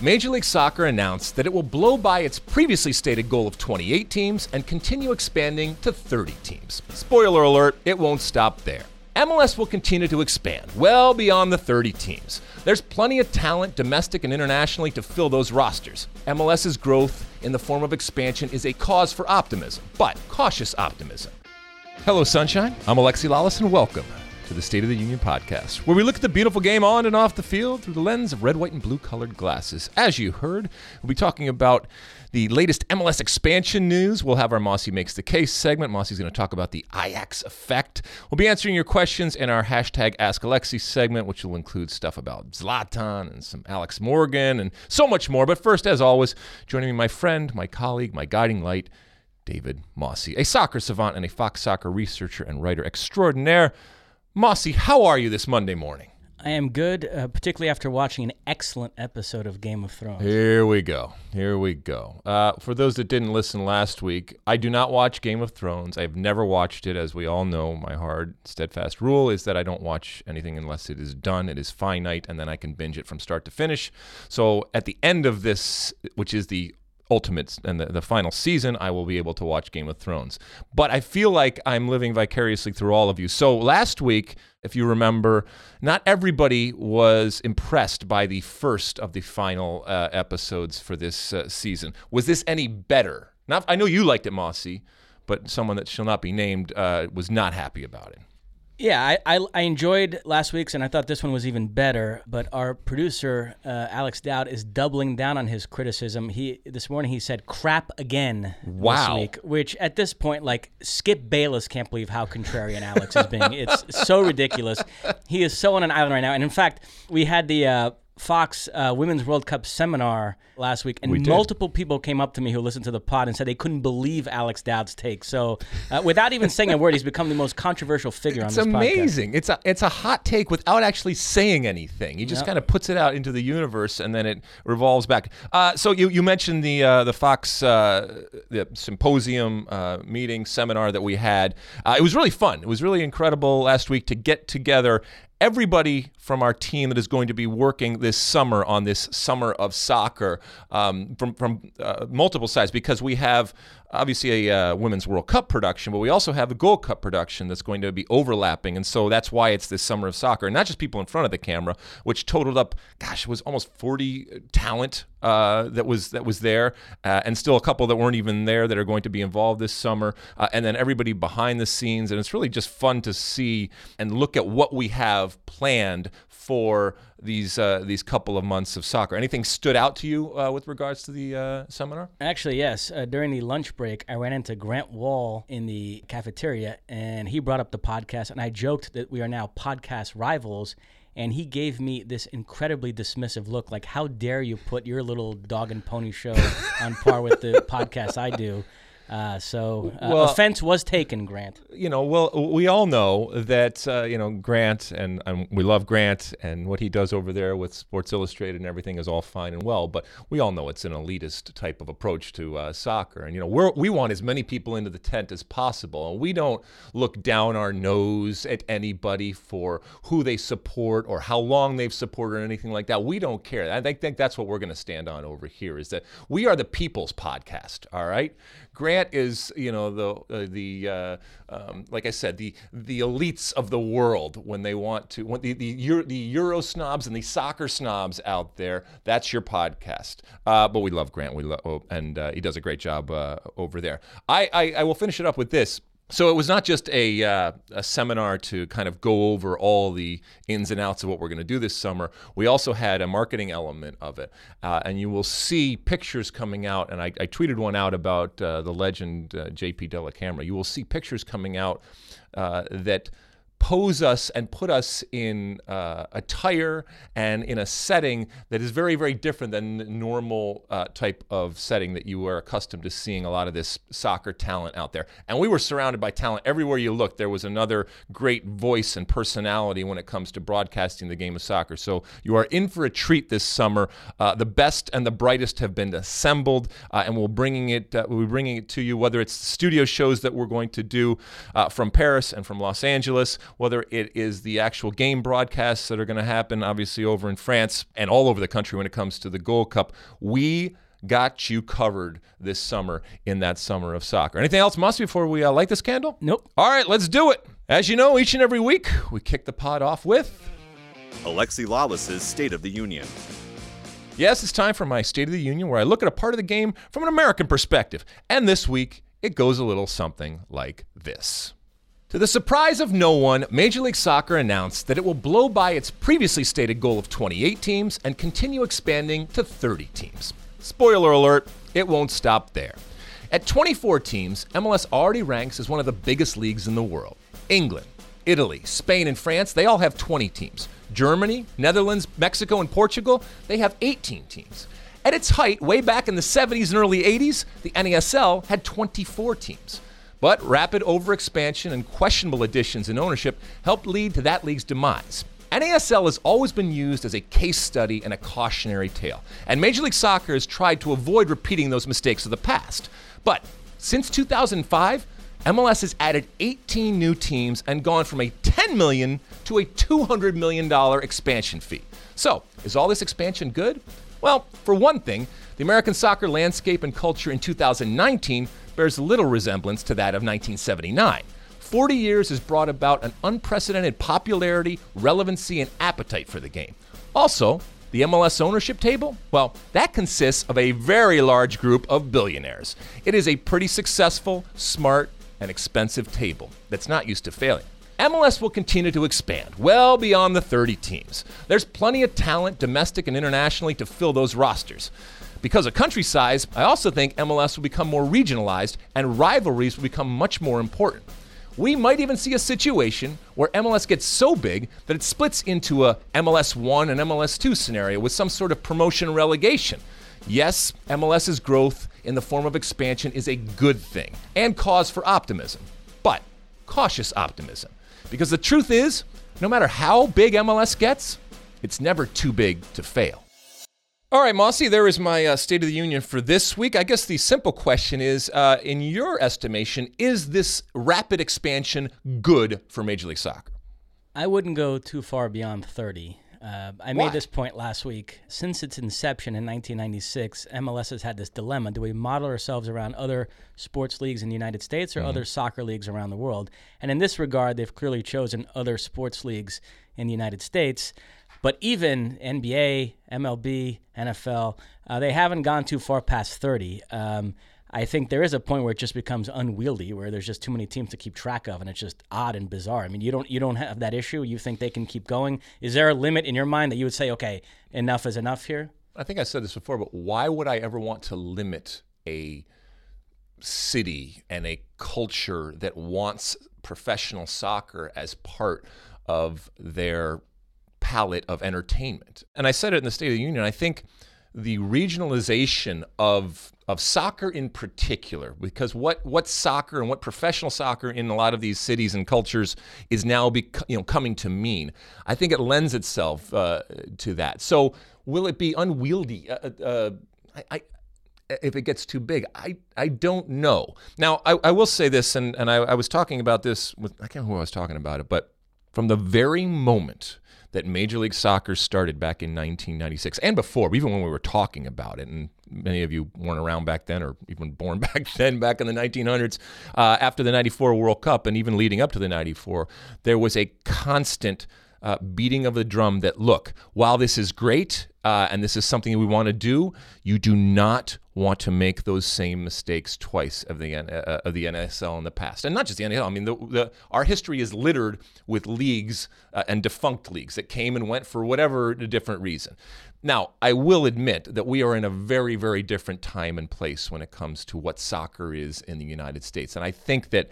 Major League Soccer announced that it will blow by its previously stated goal of 28 teams and continue expanding to 30 teams. Spoiler alert, it won't stop there. MLS will continue to expand well beyond the 30 teams. There's plenty of talent, domestic and internationally, to fill those rosters. MLS's growth in the form of expansion is a cause for optimism, but cautious optimism. Hello, Sunshine. I'm Alexi Lalas, and welcome to the State of the Union podcast, where we look at the beautiful game on and off the field through the lens of red, white, and blue colored glasses. As you heard, we'll be talking about the latest MLS expansion news. We'll have our Mosse Makes the Case segment. Mosse's going to talk about the Ajax effect. We'll be answering your questions in our hashtag Ask Alexi segment, which will include stuff about Zlatan and some Alex Morgan and so much more. But first, as always, joining me, my friend, my colleague, my guiding light, David Mosse, a soccer savant and a Fox soccer researcher and writer extraordinaire. Mosse, how are you this Monday morning? I am good, uh, particularly after watching an excellent episode of Game of Thrones. Here we go. Here we go. Uh, for those that didn't listen last week, I do not watch Game of Thrones. I've never watched it. As we all know, my hard, steadfast rule is that I don't watch anything unless it is done, it is finite, and then I can binge it from start to finish. So at the end of this, which is the ultimate and the, the final season, I will be able to watch Game of Thrones. But I feel like I'm living vicariously through all of you. So last week, if you remember, not everybody was impressed by the first of the final uh, episodes for this uh, season. Was this any better? Not, I know you liked it, Mosse, but someone that shall not be named uh, was not happy about it. Yeah, I, I, I, enjoyed last week's, and I thought this one was even better. But our producer uh, Alex Dowd is doubling down on his criticism. He this morning he said "crap again" wow. this week, which at this point, like Skip Bayless can't believe how contrarian Alex is being. It's so ridiculous. He is so on an island right now. And in fact, we had the uh, Fox uh, Women's World Cup seminar last week, and we multiple people came up to me who listened to the pod and said they couldn't believe Alex Dowd's take. So, uh, without even saying a word, he's become the most controversial figure it's on this amazing. It's a it's a hot take without actually saying anything. He just yep. kind of puts it out into the universe, and then it revolves back. Uh, so you, you mentioned the uh, the Fox uh, the symposium uh, meeting seminar that we had. it was really fun. It was really incredible last week to get together everybody from our team that is going to be working this summer on this summer of soccer um, from from uh, multiple sides because we have obviously a uh, women's World Cup production, but we also have a Gold Cup production that's going to be overlapping, and so that's why it's this summer of soccer, and not just people in front of the camera, which totaled up, gosh, it was almost 40 talent uh, that was that was there, uh, and still a couple that weren't even there that are going to be involved this summer, uh, and then everybody behind the scenes, and it's really just fun to see and look at what we have planned for these uh, these couple of months of soccer. Anything stood out to you uh, with regards to the uh, seminar? Actually, yes. During the lunch break, I ran into Grant Wahl in the cafeteria, and he brought up the podcast, and I joked that we are now podcast rivals. And he gave me this incredibly dismissive look, like, "How dare you put your little dog and pony show on par with the podcast I do?" Uh, so uh, well, offense was taken, Grant. You know, well, we all know that uh, you know Grant, and, and, we love Grant, and what he does over there with Sports Illustrated and everything is all fine and well. But we all know it's an elitist type of approach to uh, soccer, and you know we we want as many people into the tent as possible, and we don't look down our nose at anybody for who they support or how long they've supported or anything like that. We don't care. I think, think that's what we're going to stand on over here. Is that we are the people's podcast. All right, Grant is, you know, the uh, the uh, um, like I said, the the elites of the world when they want to, when the the Euro, the Euro snobs and the soccer snobs out there. That's your podcast. Uh, but we love Grant. We love, oh, and uh, he does a great job uh, over there. I, I I will finish it up with this. So it was not just a, uh, a seminar to kind of go over all the ins and outs of what we're going to do this summer. We also had a marketing element of it. Uh, and you will see pictures coming out. And I, I tweeted one out about uh, the legend uh, JP Dellacamera. You will see pictures coming out uh, that pose us and put us in uh, attire and in a setting that is very, very different than the normal uh, type of setting that you are accustomed to seeing a lot of this soccer talent out there. And we were surrounded by talent everywhere you looked. There was another great voice and personality when it comes to broadcasting the game of soccer. So you are in for a treat this summer. Uh, the best and the brightest have been assembled, uh, and we'll bringing it. Uh, we'll be bringing it to you. Whether it's studio shows that we're going to do uh, from Paris and from Los Angeles whether it is the actual game broadcasts that are going to happen, obviously, over in France and all over the country when it comes to the Gold Cup. We got you covered this summer in that summer of soccer. Anything else, Moss, before we uh, light this candle? Nope. All right, let's do it. As you know, each and every week, we kick the pod off with. Alexi Lalas's State of the Union. Yes, it's time for my State of the Union where I look at a part of the game from an American perspective. And this week, it goes a little something like this. To the surprise of no one, Major League Soccer announced that it will blow by its previously stated goal of 28 teams and continue expanding to 30 teams. Spoiler alert, it won't stop there. At 24 teams, MLS already ranks as one of the biggest leagues in the world. England, Italy, Spain, and France, they all have 20 teams. Germany, Netherlands, Mexico, and Portugal, they have 18 teams. At its height, way back in the 70s and early 80s, the NASL had 24 teams. But rapid overexpansion and questionable additions in ownership helped lead to that league's demise. NASL has always been used as a case study and a cautionary tale, and Major League Soccer has tried to avoid repeating those mistakes of the past. But since 2005, MLS has added 18 new teams and gone from a 10 million to a 200 million dollar expansion fee. So, is all this expansion good? Well, for one thing, the American soccer landscape and culture in 2019 bears little resemblance to that of 1979. 40 years has brought about an unprecedented popularity, relevancy, and appetite for the game. Also, the MLS ownership table? Well, that consists of a very large group of billionaires. It is a pretty successful, smart, and expensive table that's not used to failing. MLS will continue to expand well beyond the 30 teams. There's plenty of talent, domestic and internationally, to fill those rosters. Because of country size, I also think MLS will become more regionalized and rivalries will become much more important we might even see a situation where MLS gets so big that it splits into a MLS 1 and MLS 2 scenario with some sort of promotion relegation. Yes, MLS's growth in the form of expansion is a good thing and cause for optimism, but cautious optimism. Because the truth is, no matter how big MLS gets, it's never too big to fail. All right, Mosse, there is my uh, State of the Union for this week. I guess the simple question is uh, in your estimation, is this rapid expansion good for Major League Soccer? I wouldn't go too far beyond 30. Uh, I Why? made this point last week. Since its inception in 1996, MLS has had this dilemma. Do we model ourselves around other sports leagues in the United States or other soccer leagues around the world? And in this regard, they've clearly chosen other sports leagues in the United States. But even NBA, MLB, NFL, uh, they haven't gone too far past 30. Um, I think there is a point where it just becomes unwieldy, where there's just too many teams to keep track of, and it's just odd and bizarre. I mean, you don't you don't have that issue. You think they can keep going? Is there a limit in your mind that you would say, okay, enough is enough here? I think I said this before, but why would I ever want to limit a city and a culture that wants professional soccer as part of their palette of entertainment? And I said it in the State of the Union. I think the regionalization of of soccer in particular, because what what soccer and what professional soccer in a lot of these cities and cultures is now bec- you know coming to mean, I think it lends itself uh, to that. So will it be unwieldy? Uh, uh, I, I if it gets too big. I, I don't know. Now, I, I will say this, and, and I, I was talking about this with, I can't remember who I was talking about it, but from the very moment that Major League Soccer started back in 1996 and before, even when we were talking about it, and many of you weren't around back then or even born back then, back in the 1900s, uh, after the 94 World Cup and even leading up to the 94, there was a constant uh, beating of the drum that look, while this is great uh, and this is something we want to do, you do not want to make those same mistakes twice of the uh, of the NSL in the past, and not just the NSL. I mean, the, the, our history is littered with leagues uh, and defunct leagues that came and went for whatever different reason. Now, I will admit that we are in a very, very different time and place when it comes to what soccer is in the United States, and I think that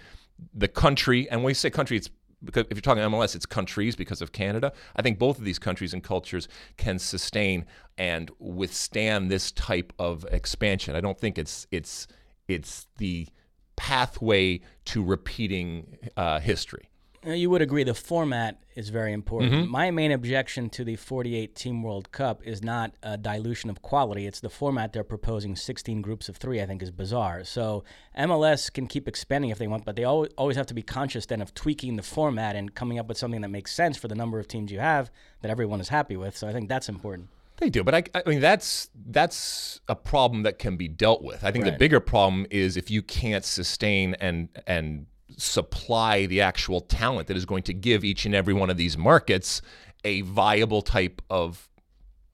the country, and when we say country, it's because if you're talking MLS, it's countries because of Canada. I think both of these countries and cultures can sustain and withstand this type of expansion. I don't think it's it's it's the pathway to repeating uh, history. You would agree the format is very important. Mm-hmm. My main objection to the 48 Team World Cup is not a dilution of quality. It's the format they're proposing 16 groups of three, I think is bizarre. So MLS can keep expanding if they want, but they al- always have to be conscious then of tweaking the format and coming up with something that makes sense for the number of teams you have that everyone is happy with. So I think that's important. They do, but I, I mean that's that's a problem that can be dealt with. I think the bigger problem is if you can't sustain and and supply the actual talent that is going to give each and every one of these markets a viable type of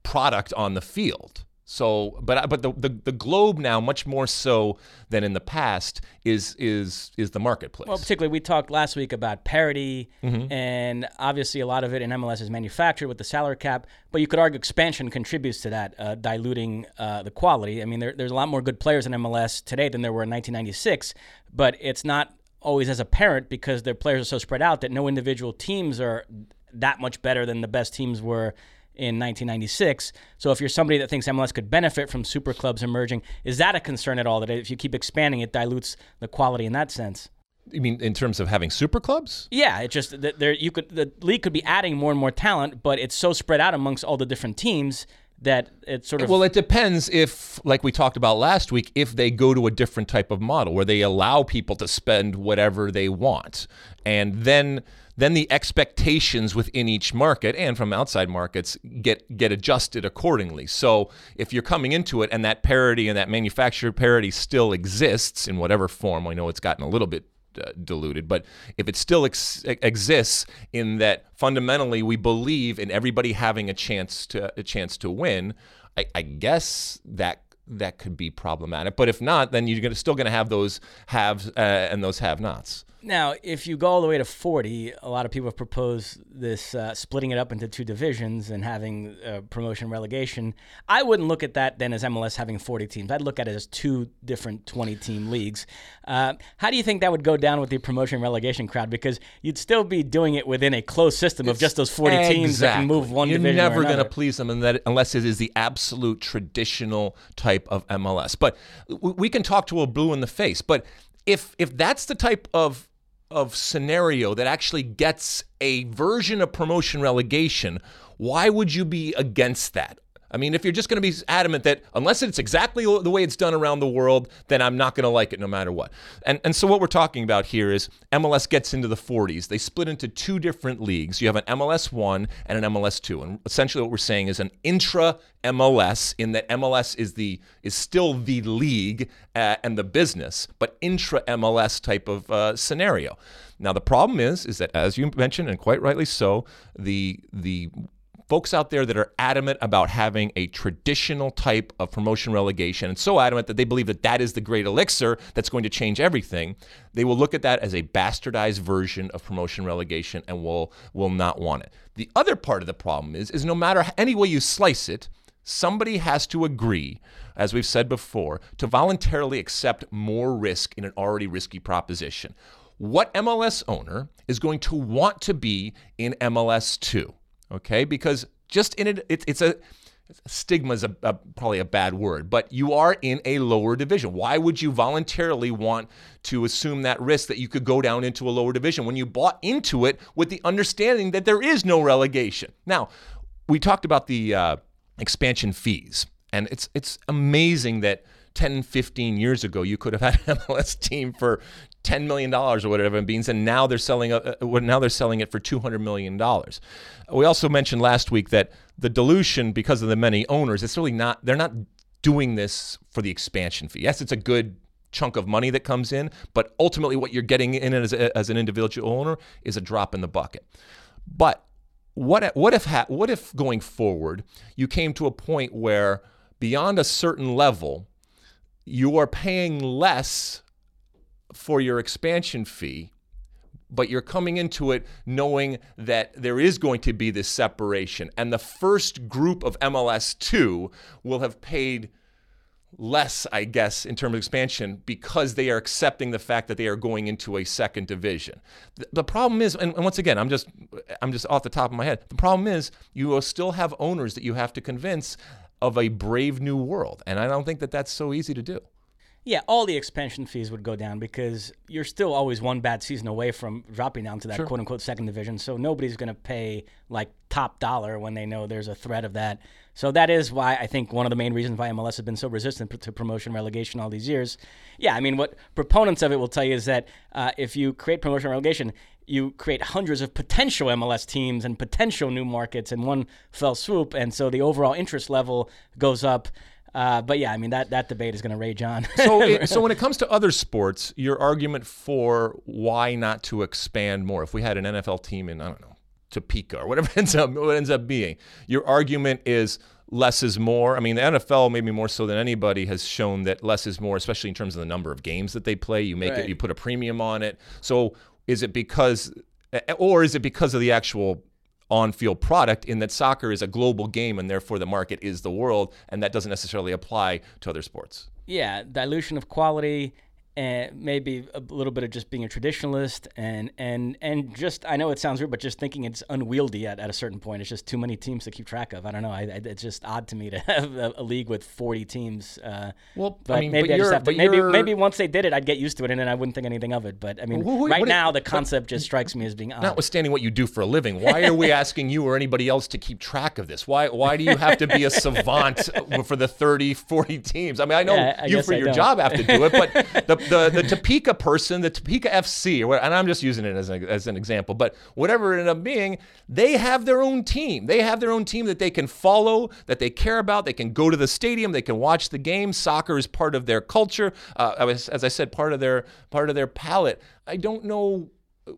product on the field. So, but but the, the the globe now, much more so than in the past, is is is the marketplace. Well, particularly, we talked last week about parity, Mm-hmm. and obviously, a lot of it in MLS is manufactured with the salary cap. But you could argue expansion contributes to that, uh, diluting uh, the quality. I mean, there, there's a lot more good players in MLS today than there were in 1996, but it's not always as a parent because their players are so spread out that no individual teams are that much better than the best teams were in 1996. So if you're somebody that thinks MLS could benefit from super clubs emerging, is that a concern at all? That if you keep expanding, it dilutes the quality in that sense? you mean in terms of having super clubs? Yeah, it just that there you could the league could be adding more and more talent, but it's so spread out amongst all the different teams that it sort of Well, it depends if, like we talked about last week, if they go to a different type of model where they allow people to spend whatever they want, and then then the expectations within each market and from outside markets get get adjusted accordingly. So if you're coming into it and that parity and that manufacturer parity still exists in whatever form, I know it's gotten a little bit uh, diluted, but if it still ex- exists in that fundamentally we believe in everybody having a chance to a chance to win, I, I guess that that could be problematic. But if not, then you're gonna, still going to have those haves uh, and those have-nots. Now, if you go all the way to 40, a lot of people have proposed this uh, splitting it up into two divisions and having uh, promotion relegation. I wouldn't look at that then as MLS having 40 teams. I'd look at it as two different 20 team leagues. Uh, how do you think that would go down with the promotion relegation crowd? Because you'd still be doing it within a closed system of just those 40 teams that can move one You're division. or never going to please them that, unless it is the absolute traditional type of MLS. But we can talk to a blue in the face. But if if that's the type of of scenario that actually gets a version of promotion relegation, why would you be against that? I mean, if you're just going to be adamant that unless it's exactly the way it's done around the world, then I'm not going to like it no matter what. And and so what we're talking about here is MLS gets into the 40s. They split into two different leagues. You have an MLS 1 and an MLS 2. And essentially what we're saying is an intra MLS in that MLS is the is still the league uh, and the business, but intra MLS type of uh, scenario. Now the problem is is that as you mentioned and quite rightly so, the the folks out there that are adamant about having a traditional type of promotion relegation and so adamant that they believe that that is the great elixir that's going to change everything they will look at that as a bastardized version of promotion relegation and will will not want it. The other part of the problem is is no matter any way you slice it somebody has to agree as we've said before to voluntarily accept more risk in an already risky proposition. What MLS owner is going to want to be in MLS 2 okay? Because just in it, it it's a stigma is a, a, probably a bad word, but you are in a lower division. Why would you voluntarily want to assume that risk that you could go down into a lower division when you bought into it with the understanding that there is no relegation? Now, we talked about the uh, expansion fees, and it's it's amazing that 10, 15 years ago you could have had an MLS team for ten million dollars or whatever it means, and now they're selling a, uh, now they're selling it for two hundred million dollars. We also mentioned last week that the dilution, because of the many owners, it's really not. They're not doing this for the expansion fee. Yes, it's a good chunk of money that comes in, but ultimately, what you're getting in as, a, as an individual owner is a drop in the bucket. But what what if ha- what if going forward you came to a point where beyond a certain level you are paying less for your expansion fee, but you're coming into it knowing that there is going to be this separation. And the first group of MLS2 will have paid less, I guess, in terms of expansion because they are accepting the fact that they are going into a second division. The, the problem is, and, and once again, I'm just I'm just off the top of my head. The problem is you will still have owners that you have to convince of a brave new world, and I don't think that that's so easy to do. Yeah, all the expansion fees would go down because you're still always one bad season away from dropping down to that quote unquote second division. So nobody's going to pay like top dollar when they know there's a threat of that. So that is why I think one of the main reasons why MLS has been so resistant to promotion relegation all these years. Yeah, I mean, what proponents of it will tell you is that uh, if you create promotion relegation, you create hundreds of potential MLS teams and potential new markets in one fell swoop, and so the overall interest level goes up. Uh, but yeah, I mean that that debate is going to rage on. so, it, so when it comes to other sports, your argument for why not to expand more, if we had an NFL team in I don't know Topeka or whatever ends up what ends up being, your argument is less is more. I mean, the NFL maybe more so than anybody has shown that less is more, especially in terms of the number of games that they play. You make right. it, you put a premium on it. So is it because, or is it because of the actual on-field product in that soccer is a global game and therefore the market is the world and that doesn't necessarily apply to other sports. Yeah dilution of quality and maybe a little bit of just being a traditionalist and and and just I know it sounds weird, but just thinking it's unwieldy at, at a certain point. It's just too many teams to keep track of. I don't know. I, I, it's just odd to me to have a, a league with forty teams. Uh, well, but I mean, maybe but I just have to. Maybe maybe once they did it, I'd get used to it, and then I wouldn't think anything of it. But I mean, well, right now the concept just strikes me as being odd. Notwithstanding what you do for a living, why are we asking you or anybody else to keep track of this? Why why do you have to be a savant for the 30, 40 teams? I mean, I know yeah, you for your don't. job have to do it, but the the, the Topeka person, the Topeka FC, and I'm just using it as an, as an example, but whatever it ended up being, they have their own team. They have their own team that they can follow, that they care about. They can go to the stadium, they can watch the game. Soccer is part of their culture. Uh, as I said, part of their part of their palate. I don't know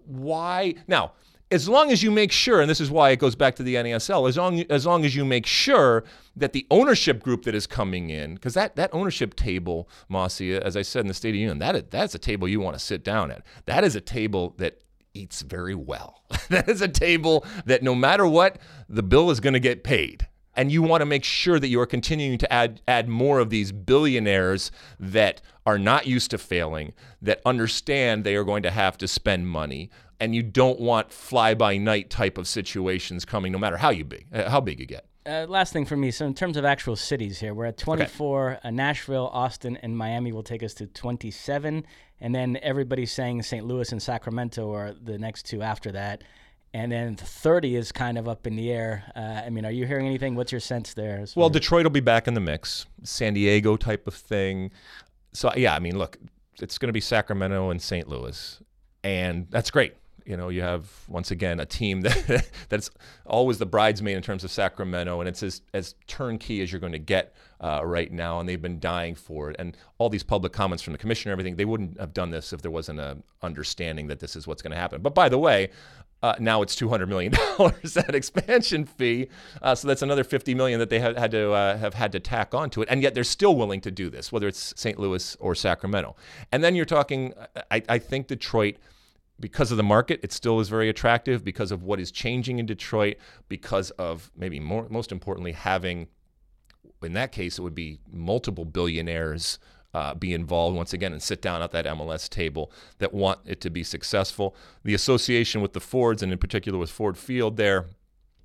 why now as long as you make sure, and this is why it goes back to the NASL, as long as long as you make sure that the ownership group that is coming in, because that that ownership table, Mosse, as I said in the State of the Union, that that's a table you want to sit down at. That is a table that eats very well. that is a table that no matter what, the bill is going to get paid and you want to make sure that you are continuing to add add more of these billionaires that are not used to failing, that understand they are going to have to spend money, and you don't want fly by night type of situations coming, no matter how you big uh, how big you get. Uh, last thing for me. So in terms of actual cities here, we're at 24. Okay. Uh, Nashville, Austin, and Miami will take us to 27, and then everybody's saying St. Louis and Sacramento are the next two after that and then 30 is kind of up in the air. Uh, I mean, are you hearing anything? What's your sense there? Well, Detroit will be back in the mix, San Diego type of thing. So yeah, I mean, look, it's going to be Sacramento and St. Louis, and that's great. You know, you have once again a team that that's always the bridesmaid in terms of Sacramento, and it's as, as turnkey as you're going to get uh, right now, and they've been dying for it. And all these public comments from the commissioner, everything, they wouldn't have done this if there wasn't a understanding that this is what's going to happen. But by the way, uh, now it's two hundred million dollars that expansion fee, uh, so that's another fifty million that they have had to uh, have had to tack onto it, and yet they're still willing to do this, whether it's St. Louis or Sacramento. And then you're talking, I, I think Detroit because of the market, it still is very attractive because of what is changing in Detroit, because of maybe more, most importantly, having, in that case, it would be multiple billionaires uh, be involved once again and sit down at that MLS table that want it to be successful. The association with the Fords, and in particular with Ford Field, there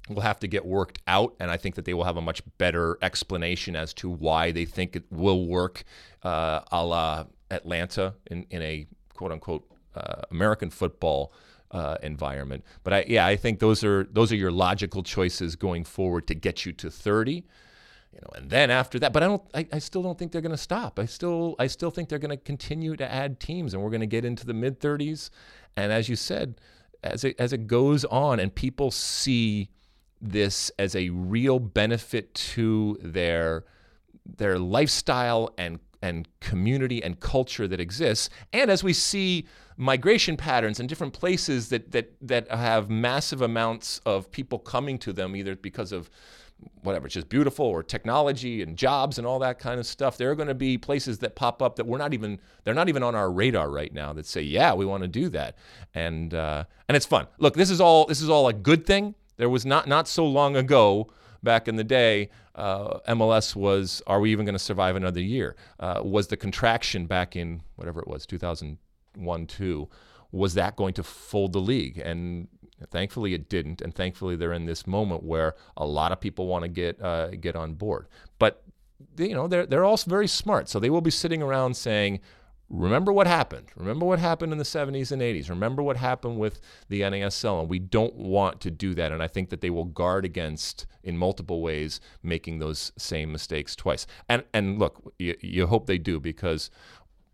will have to get worked out, and I think that they will have a much better explanation as to why they think it will work, uh, a la Atlanta in, in a quote unquote uh, American football uh, environment. But I, yeah, I think those are those are your logical choices going forward to get you to 30. You know, and then after that, but I don't, I, I still don't think they're going to stop. I still, I still think they're going to continue to add teams, and we're going to get into the mid 30s. And as you said, as it as it goes on, and people see this as a real benefit to their their lifestyle and and community and culture that exists. And as we see migration patterns in different places that that that have massive amounts of people coming to them, either because of whatever, it's just beautiful or technology and jobs and all that kind of stuff. There are going to be places that pop up that we're not even they're not even on our radar right now that say, yeah, we want to do that, and uh, and it's fun. Look, this is all this is all a good thing. There was not not so long ago back in the day, uh, MLS was, are we even going to survive another year? Uh, was the contraction back in whatever it was, 2001, 2, was that going to fold the league? And thankfully it didn't. And thankfully they're in this moment where a lot of people want to get, uh, get on board. But you know, they're they're also very smart. So they will be sitting around saying, remember what happened. Remember what happened in the 70s and 80s. Remember what happened with the NASL. And we don't want to do that. And I think that they will guard against, in multiple ways, making those same mistakes twice. And, and look, you, you hope they do because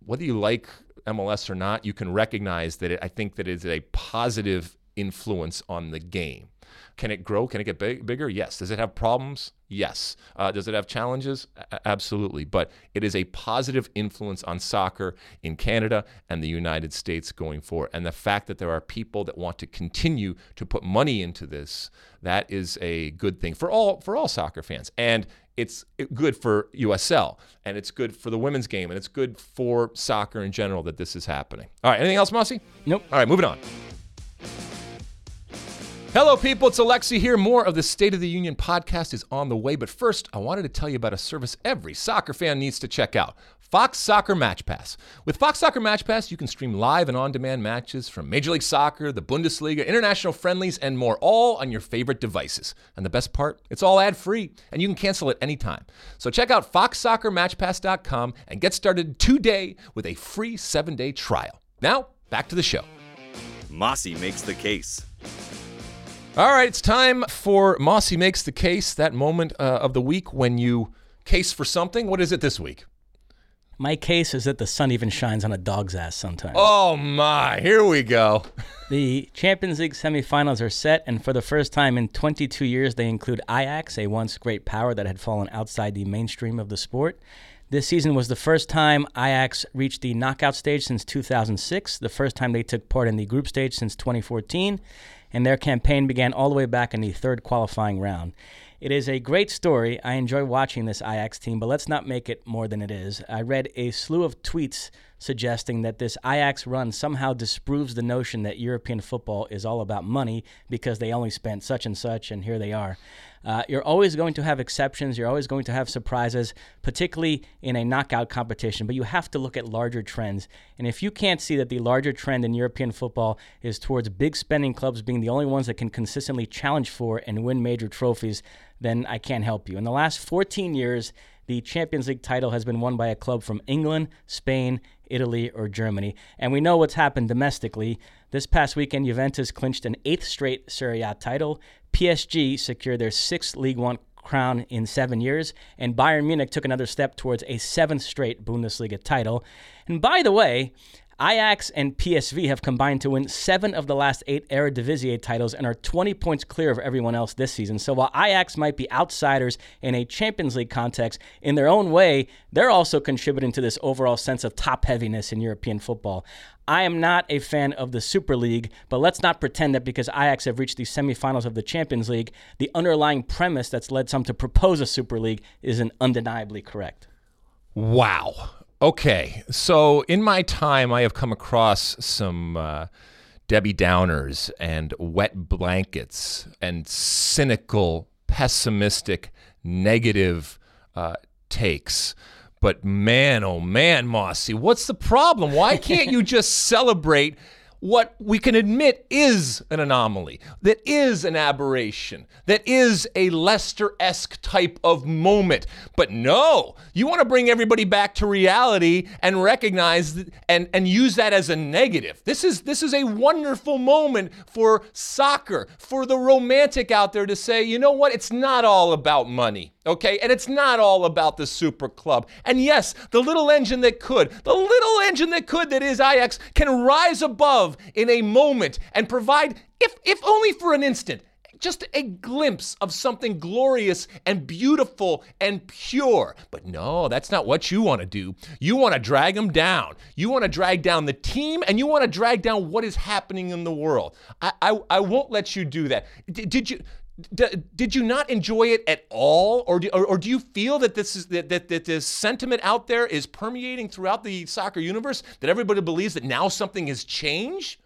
whether you like MLS or not, you can recognize that it, I think that it is a positive influence on the game. Can it grow? Can it get big, bigger? Yes. Does it have problems? Yes. Uh, does it have challenges? A- absolutely. But it is a positive influence on soccer in Canada and the United States going forward. And the fact that there are people that want to continue to put money into this, that is a good thing for all for all soccer fans. And it's good for USL and it's good for the women's game and it's good for soccer in general that this is happening. All right, anything else, Mosse? Nope. All right, moving on. Hello, people. It's Alexi here. More of the State of the Union podcast is on the way. But first, I wanted to tell you about a service every soccer fan needs to check out Fox Soccer Match Pass. With Fox Soccer Match Pass, you can stream live and on demand matches from Major League Soccer, the Bundesliga, international friendlies, and more, all on your favorite devices. And the best part, it's all ad free, and you can cancel at any time. So check out foxsoccermatchpass.com and get started today with a free seven day trial. Now, back to the show. Mosse makes the case. All right, it's time for Mosse Makes the Case, that moment uh, of the week when you case for something. What is it this week? My case is that the sun even shines on a dog's ass sometimes. Oh, my. Here we go. The Champions League semifinals are set, and for the first time in 22 years, they include Ajax, a once great power that had fallen outside the mainstream of the sport. This season was the first time Ajax reached the knockout stage since 2006, the first time they took part in the group stage since 2014, and their campaign began all the way back in the third qualifying round. It is a great story. I enjoy watching this Ajax team, but let's not make it more than it is. I read a slew of tweets suggesting that this Ajax run somehow disproves the notion that European football is all about money because they only spent such and such, and here they are. Uh, you're always going to have exceptions. You're always going to have surprises, particularly in a knockout competition. But you have to look at larger trends. And if you can't see that the larger trend in European football is towards big spending clubs being the only ones that can consistently challenge for and win major trophies, then I can't help you. In the last 14 years, the Champions League title has been won by a club from England, Spain, Italy, or Germany. And we know what's happened domestically. This past weekend, Juventus clinched an eighth straight Serie A title. PSG secured their sixth League One crown in seven years, and Bayern Munich took another step towards a seventh straight Bundesliga title. And by the way, Ajax and PSV have combined to win seven of the last eight Eredivisie titles and are 20 points clear of everyone else this season. So while Ajax might be outsiders in a Champions League context, in their own way, they're also contributing to this overall sense of top heaviness in European football. I am not a fan of the Super League, but let's not pretend that because Ajax have reached the semifinals of the Champions League, the underlying premise that's led some to propose a Super League isn't undeniably correct. Wow. Okay, so in my time, I have come across some uh, Debbie Downers and wet blankets and cynical, pessimistic, negative uh, takes. But man, oh man, Mosse, what's the problem? Why can't you just celebrate what we can admit is an anomaly, that is an aberration, that is a Leicester esque type of moment. But no, you want to bring everybody back to reality and recognize th- and, and use that as a negative. This is, this is a wonderful moment for soccer, for the romantic out there to say, you know what, it's not all about money. Okay, and it's not all about the super club. And yes, the little engine that could, the little engine that could that is Ajax can rise above in a moment and provide, if, if only for an instant, just a glimpse of something glorious and beautiful and pure. But no, that's not what you want to do. You want to drag them down. You want to drag down the team and you want to drag down what is happening in the world. I, I, I won't let you do that. D- did you? D- did you not enjoy it at all, or do, or, or do you feel that this is that, that that this sentiment out there is permeating throughout the soccer universe that everybody believes that now something has changed?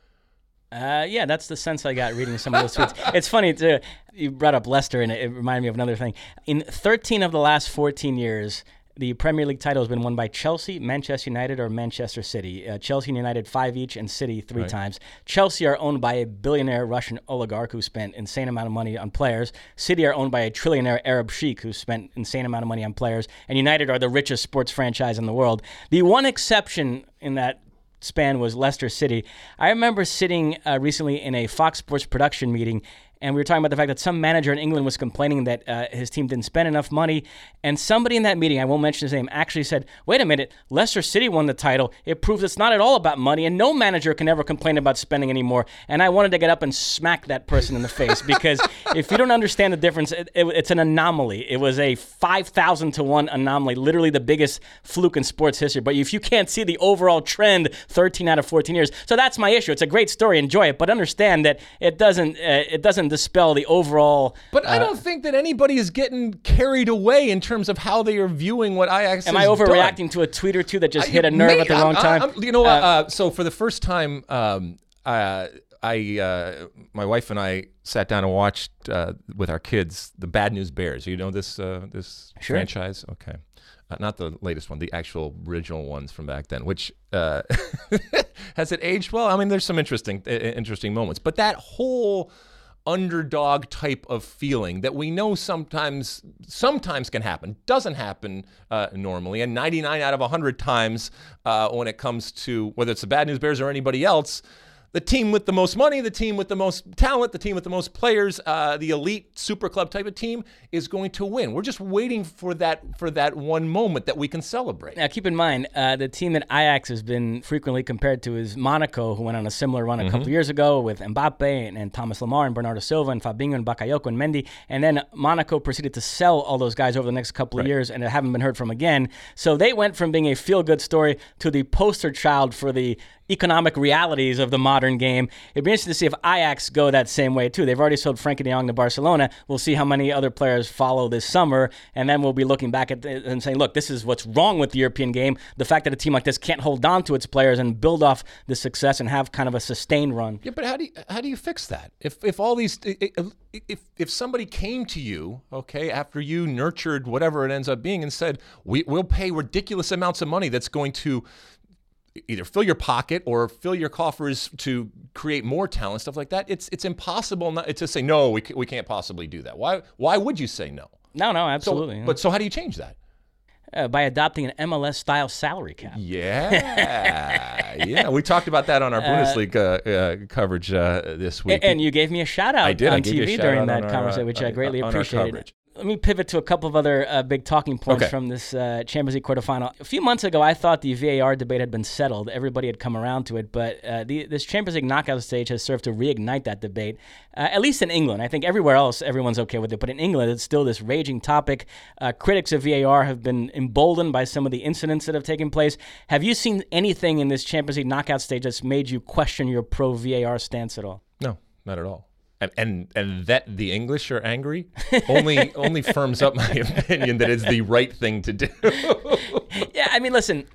Uh, yeah, that's the sense I got reading some of those tweets. it's funny too. You brought up Leicester, and it, it reminded me of another thing. In 13 of the last 14 years, the Premier League title has been won by Chelsea, Manchester United, or Manchester City. Uh, Chelsea and United five each, and City three Right. times. Chelsea are owned by a billionaire Russian oligarch who spent insane amount of money on players. City are owned by a trillionaire Arab sheik who spent insane amount of money on players. And United are the richest sports franchise in the world. The one exception in that span was Leicester City. I remember sitting uh, recently in a Fox Sports production meeting. And we were talking about the fact that some manager in England was complaining that uh, his team didn't spend enough money. And somebody in that meeting, I won't mention his name, actually said, wait a minute, Leicester City won the title. It proves it's not at all about money, and no manager can ever complain about spending anymore. And I wanted to get up and smack that person in the face because if you don't understand the difference, it, it, it's an anomaly. It was a 5,000 to 1 anomaly, literally the biggest fluke in sports history. But if you can't see the overall trend, 13 out of 14 years. So that's my issue. It's a great story, enjoy it, but understand that it doesn't, uh, it doesn't dispel the overall. But I don't think that anybody is getting carried away in terms of how they are viewing what Ajax Am I done. overreacting to a tweet or two that just hit a nerve Mate, at the I'm- wrong time? I'm- you know what? Uh, so for the first time, um, uh, I, uh, my wife and I sat down and watched uh, with our kids the Bad News Bears. You know this uh, this Sure. franchise? Okay. Uh, not the latest one, the actual original ones from back then. Which uh, has it aged well? I mean, there's some interesting i- i- interesting moments, but that whole underdog type of feeling that we know sometimes sometimes can happen doesn't happen uh, normally. And 99 out of 100 times uh, when it comes to whether it's the bad news bears or anybody else the team with the most money the team with the most talent the team with the most players uh, the elite super club type of team is going to win we're just waiting for that for that one moment that we can celebrate Now, keep in mind, uh, the team that Ajax has been frequently compared to is Monaco, who went on a similar run a Mm-hmm. couple years ago with Mbappe and, and Thomas Lemar and Bernardo Silva and Fabinho and Bakayoko and Mendy. And then Monaco proceeded to sell all those guys over the next couple of years and it haven't been heard from again. So they went from being a feel good story to the poster child for the economic realities of the modern game. It'd be interesting to see if Ajax go that same way too. They've already sold Frenkie de Jong to Barcelona. We'll see how many other players follow this summer, and then we'll be looking back at it and saying, "Look, this is what's wrong with the European game: the fact that a team like this can't hold on to its players and build off the success and have kind of a sustained run." Yeah, but how do you, how do you fix that? If if all these if if somebody came to you, okay, after you nurtured whatever it ends up being and said, "We we'll pay ridiculous amounts of money that's going to either fill your pocket or fill your coffers to create more talent, stuff like that." It's it's impossible not to say no, we, we can't possibly do that. Why why would you say no? No, no, So, absolutely. But so how do you change that? uh, by adopting an MLS style salary cap. Yeah, yeah. We talked about that on our Bundesliga uh, coverage uh, this week. And you gave me a shout out I did. On a TV during that conversation, uh, which I uh, greatly on appreciated. Let me pivot to a couple of other uh, big talking points Okay. from this uh, Champions League quarterfinal. A few months ago, I thought the VAR debate had been settled. Everybody had come around to it, but uh, the, this Champions League knockout stage has served to reignite that debate. Uh, at least in England, I think everywhere else everyone's okay with it, but in England, it's still this raging topic. Uh, critics of VAR have been emboldened by some of the incidents that have taken place. Have you seen anything in this Champions League knockout stage that's made you question your pro VAR stance at all? No, not at all. And and, and that the English are angry only only firms up my opinion that it's the right thing to do. Yeah, I mean, listen,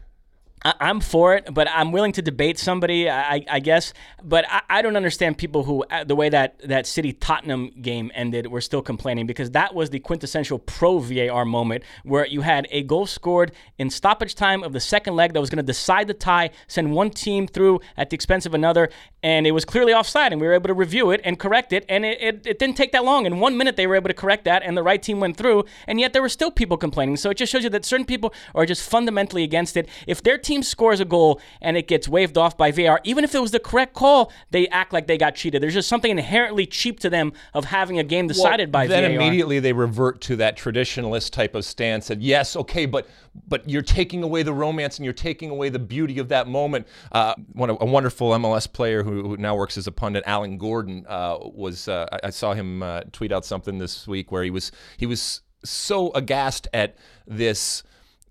I, I'm for it, but I'm willing to debate somebody, I, I guess. But I, I don't understand people who, uh, the way that that City Tottenham game ended, were still complaining because that was the quintessential pro VAR moment where you had a goal scored in stoppage time of the second leg that was going to decide the tie, send one team through at the expense of another, and it was clearly offside, and we were able to review it and correct it, and it, it, it didn't take that long. In one minute, they were able to correct that, and the right team went through, and yet there were still people complaining. So it just shows you that certain people are just fundamentally against it. If their team scores a goal and it gets waved off by VAR, even if it was the correct call, they act like they got cheated. There's just something inherently cheap to them of having a game decided by then VAR. immediately they revert to that traditionalist type of stance and yes okay but but you're taking away the romance and you're taking away the beauty of that moment uh, one a wonderful MLS player who, who now works as a pundit Alan Gordon uh, was uh, I, I saw him uh, tweet out something this week where he was he was so aghast at this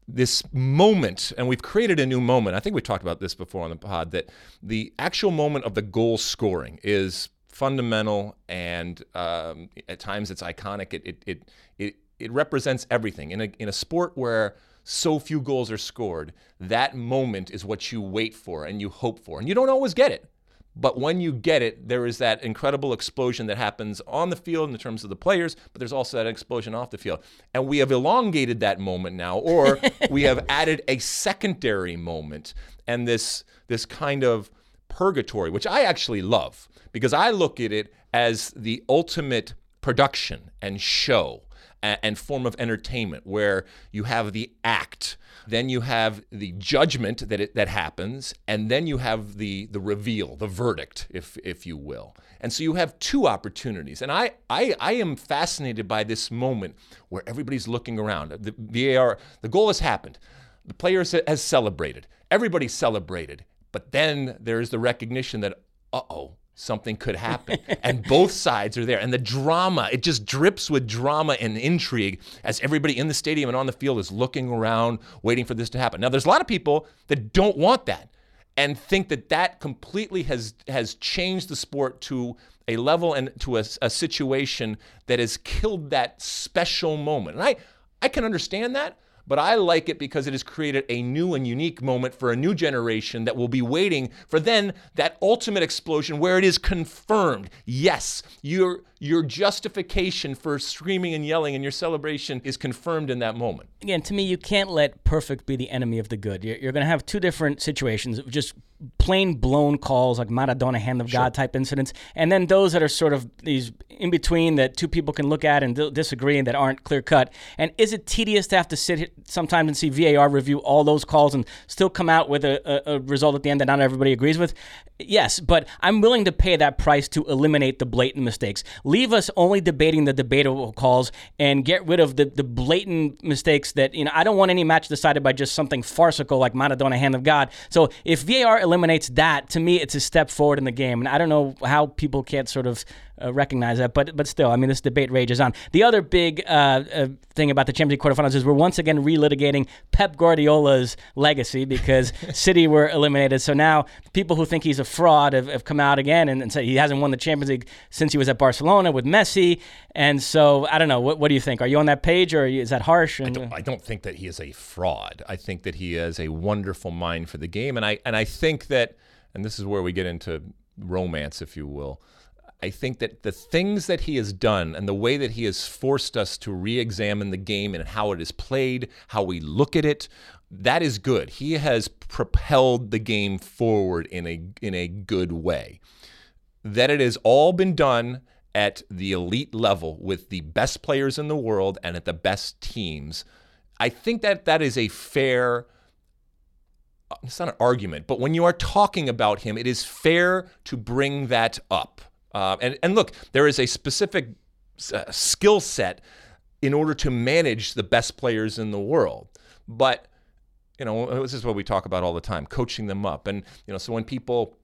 this moment, and we've created a new moment. I think we talked about this before on the pod that the actual moment of the goal scoring is fundamental and um, at times it's iconic. It it it it, it represents everything in a in a sport where so few goals are scored. That moment is what you wait for and you hope for, and you don't always get it. But when you get it, there is that incredible explosion that happens on the field in terms of the players, but there's also that explosion off the field. And we have elongated that moment now, or we have added a secondary moment and this this kind of purgatory, which I actually love because I look at it as the ultimate production and show and form of entertainment where you have the act then you have the judgment that it, that happens and then you have the the reveal the verdict if if you will. And so you have two opportunities. And I I, I am fascinated by this moment where everybody's looking around. The VAR the goal has happened. The players has celebrated. Everybody celebrated. But then there's the recognition that uh-oh something could happen. and both sides are there. And the drama, it just drips with drama and intrigue as everybody in the stadium and on the field is looking around, waiting for this to happen. Now, there's a lot of people that don't want that and think that that completely has has changed the sport to a level and to a, a situation that has killed that special moment. And I I can understand that, but I like it because it has created a new and unique moment for a new generation that will be waiting for then that ultimate explosion where it is confirmed. Yes, your your justification for screaming and yelling and your celebration is confirmed in that moment. Again, to me, you can't let perfect be the enemy of the good. You're, you're going to have two different situations. Just plain blown calls like Maradona hand of God type incidents, and then those that are sort of these in between that two people can look at and d- disagree and that aren't clear cut. And is it tedious to have to sit sometimes and see VAR review all those calls and still come out with a, a, a result at the end that not everybody agrees with? Yes, but I'm willing to pay that price to eliminate the blatant mistakes. Leave us only debating the debatable calls and get rid of the, the blatant mistakes that, you know, I don't want any match decided by just something farcical like Maradona hand of God. So if VAR eliminates that, to me, it's a step forward in the game. And I don't know how people can't sort of uh, recognize that, but but still, I mean, this debate rages on. The other big uh, uh, thing about the Champions League quarterfinals is we're once again relitigating Pep Guardiola's legacy because City were eliminated. So now people who think he's a fraud have, have come out again and, and say he hasn't won the Champions League since he was at Barcelona with Messi. And so I don't know. What, what do you think? Are you on that page or is that harsh? And, I, don't, I don't think that he is a fraud. I think that he has a wonderful mind for the game, and I and I think that, and this is where we get into romance, if you will. I think that the things that he has done and the way that he has forced us to re examine the game and how it is played, how we look at it, that is good. He has propelled the game forward in a, in a good way. That it has all been done at the elite level with the best players in the world and at the best teams. I think that that is a fair it's not an argument, but when you are talking about him, it is fair to bring that up. Uh, and, and look, there is a specific uh, skill set in order to manage the best players in the world. But, you know, this is what we talk about all the time coaching them up. And, you know, so when people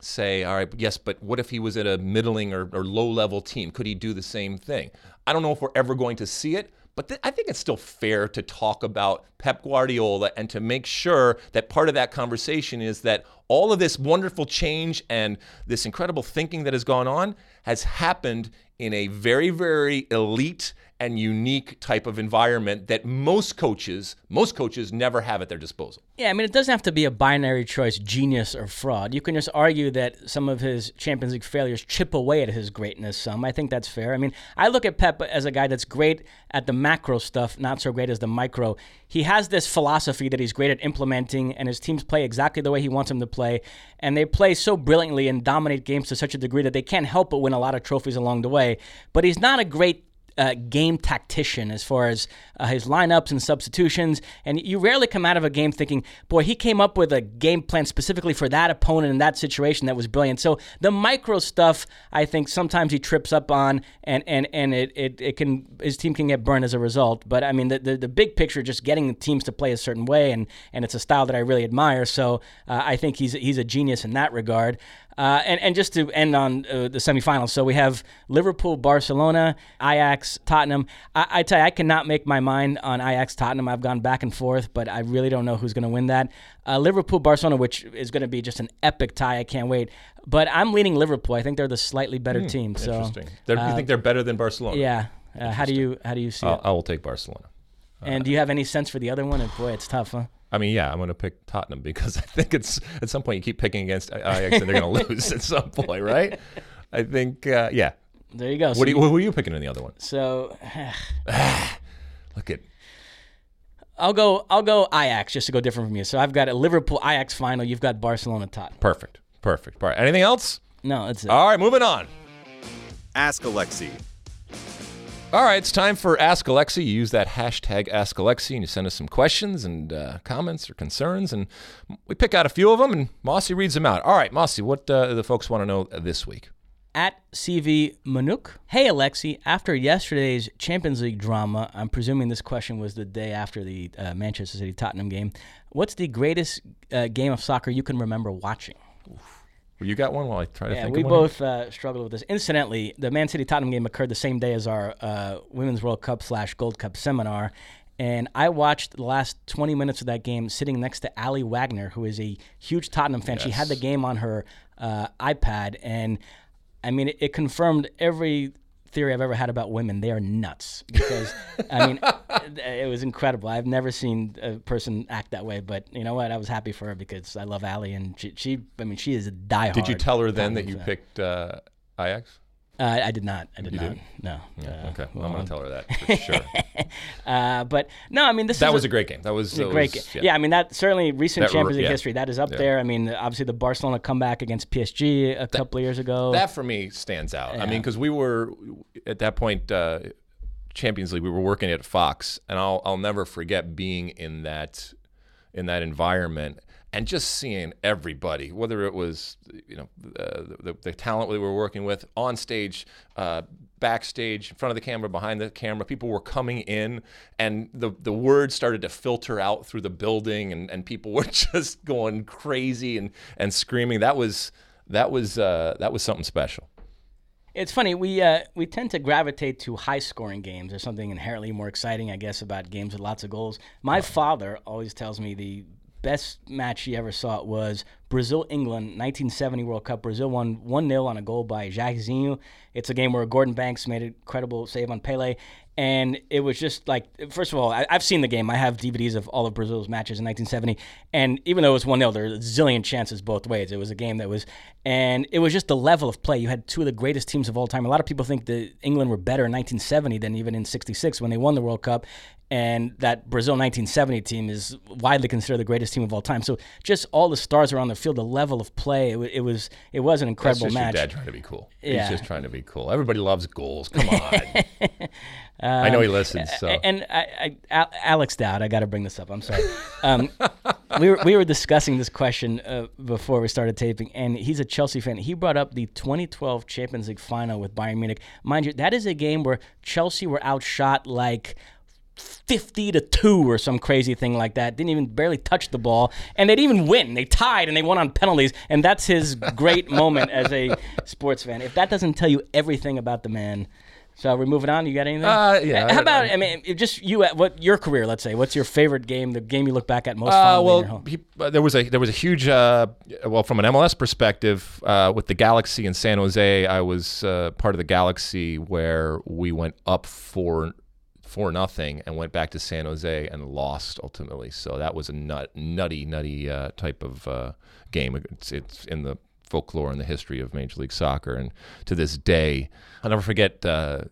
say, all right, yes, but what if he was at a middling or, or low level team? Could he do the same thing? I don't know if we're ever going to see it, but th- I think it's still fair to talk about Pep Guardiola and to make sure that part of that conversation is that all of this wonderful change and this incredible thinking that has gone on has happened in a very, very elite and unique type of environment that most coaches, most coaches never have at their disposal. Yeah, I mean, it doesn't have to be a binary choice, genius or fraud. You can just argue that some of his Champions League failures chip away at his greatness some. I think that's fair. I mean, I look at Pep as a guy that's great at the macro stuff, not so great as the micro. He has this philosophy that he's great at implementing, and his teams play exactly the way he wants them to play. And they play so brilliantly and dominate games to such a degree that they can't help but win a lot of trophies along the way. But he's not a great uh, game tactician as far as uh, his lineups and substitutions. And you rarely come out of a game thinking, boy, he came up with a game plan specifically for that opponent in that situation that was brilliant. So the micro stuff, I think sometimes he trips up on, and and and it it, it can his team can get burned as a result. But I mean, the, the, the big picture, just getting the teams to play a certain way, and and it's a style that I really admire. So uh, I think he's he's a genius in that regard. Uh, and, and just to end on uh, the semifinals, so we have Liverpool, Barcelona, Ajax, Tottenham. I, I, tell you, I cannot make my mind on Ajax, Tottenham. I've gone back and forth, but I really don't know who's going to win that. Uh, Liverpool, Barcelona, which is going to be just an epic tie. I can't wait. But I'm leaning Liverpool. I think they're the slightly better hmm, team. So interesting. you uh, think they're better than Barcelona? Yeah. Uh, how do you how do you see? I will take Barcelona. And do you have any sense for the other one? And boy, it's tough, huh? I mean, yeah, I'm going to pick Tottenham because I think it's at some point you keep picking against Ajax and they're going to lose at some point, right? I think, uh, yeah. There you go. What, do you, who are you picking in the other one? So Look at I'll go. I'll go Ajax just to go different from you. So I've got a Liverpool Ajax final. You've got Barcelona Tottenham. perfect, perfect. All right. Anything else? No, that's it. All right, moving on. Ask Alexi. All right, it's time for Ask Alexi. You use that hashtag Ask Alexi and you send us some questions and uh, comments or concerns, and we pick out a few of them, and Mosse reads them out. All right, Mosse, what uh, do the folks want to know this week? At CV Manuk. Hey Alexi, after yesterday's Champions League drama, I'm presuming this question was the day after the uh, Manchester City Tottenham game. What's the greatest uh, game of soccer you can remember watching? Well, you got one while I try to Yeah, think we of one. both uh, struggled with this. Incidentally, the Man City Tottenham game occurred the same day as our uh, Women's World Cup slash Gold Cup seminar. And I watched the last 20 minutes of that game sitting next to Aly Wagner, who is a huge Tottenham fan. She had the game on her uh, iPad. And I mean, it, it confirmed every theory I've ever had about women. They are nuts. Because, I mean, it, it was incredible. I've never seen a person act that way. But you know what? I was happy for her because I love Aly. And she, she I mean, she is a diehard. Did you tell her then that you picked uh, Ajax? Uh, I did not. I did You not. didn't? No. Uh, okay, well, I'm going to tell her that for sure. uh, but no, I mean this that was a great game. That was a great was- game. Yeah. I mean that certainly recent That Champions League yeah. history that is up Yeah. there. I mean obviously the Barcelona comeback against PSG a couple of years ago. That for me stands out. I mean, because we were at that point, uh, Champions League. We were working at Fox, and I'll I'll never forget being in that in that environment and just seeing everybody, whether it was you know uh, the, the talent we were working with on stage, uh, backstage, in front of the camera, behind the camera, people were coming in, and the the words started to filter out through the building, and, and people were just going crazy and and screaming. That was that was uh, that was something special. It's funny we uh, we tend to gravitate to high scoring games. There's something inherently more exciting, I guess, about games with lots of goals. My father always tells me the best match he ever saw was Brazil England 1970 World Cup. Brazil won 1 0 on a goal by Jairzinho. It's a game where Gordon Banks made an incredible save on Pele. And it was just like, first of all, I, I've seen the game. I have DVDs of all of Brazil's matches in 1970. And even though it was 1 0, there were a zillion chances both ways. It was a game that was, and it was just the level of play. You had two of the greatest teams of all time. A lot of people think that England were better in 1970 than even in 66 when they won the World Cup. And that Brazil 1970 team is widely considered the greatest team of all time. So just all the stars around the field, the level of play, it, it was it was an That's incredible just match. your dad trying to be cool. Yeah. He's just trying to be cool. Everybody loves goals. Come on. I know he listens. So And I, I, Alex Dowd, I got to bring this up. I'm sorry. Um, we were we were discussing this question uh, before we started taping, and he's a Chelsea fan. He brought up the 2012 Champions League final with Bayern Munich. Mind you, that is a game where Chelsea were outshot like. 50 to 2 or some crazy thing like that. Didn't even barely touch the ball. And they didn't even win. They tied and they won on penalties. And that's his great moment as a sports fan. If that doesn't tell you everything about the man. So we're we moving on? You got anything? Uh, yeah, How I- about, I mean, just you, at what your career, let's say, what's your favorite game, the game you look back at most Uh, fondly in your well, home? he, uh, there was a there was a huge uh, well from an MLS perspective uh, with the Galaxy in San Jose. I was uh, part of the Galaxy where we went up for for nothing and went back to San Jose and lost ultimately. So that was a nut, nutty nutty uh, type of uh, game. It's, it's in the folklore and the history of Major League Soccer, and to this day, I'll never forget. Uh,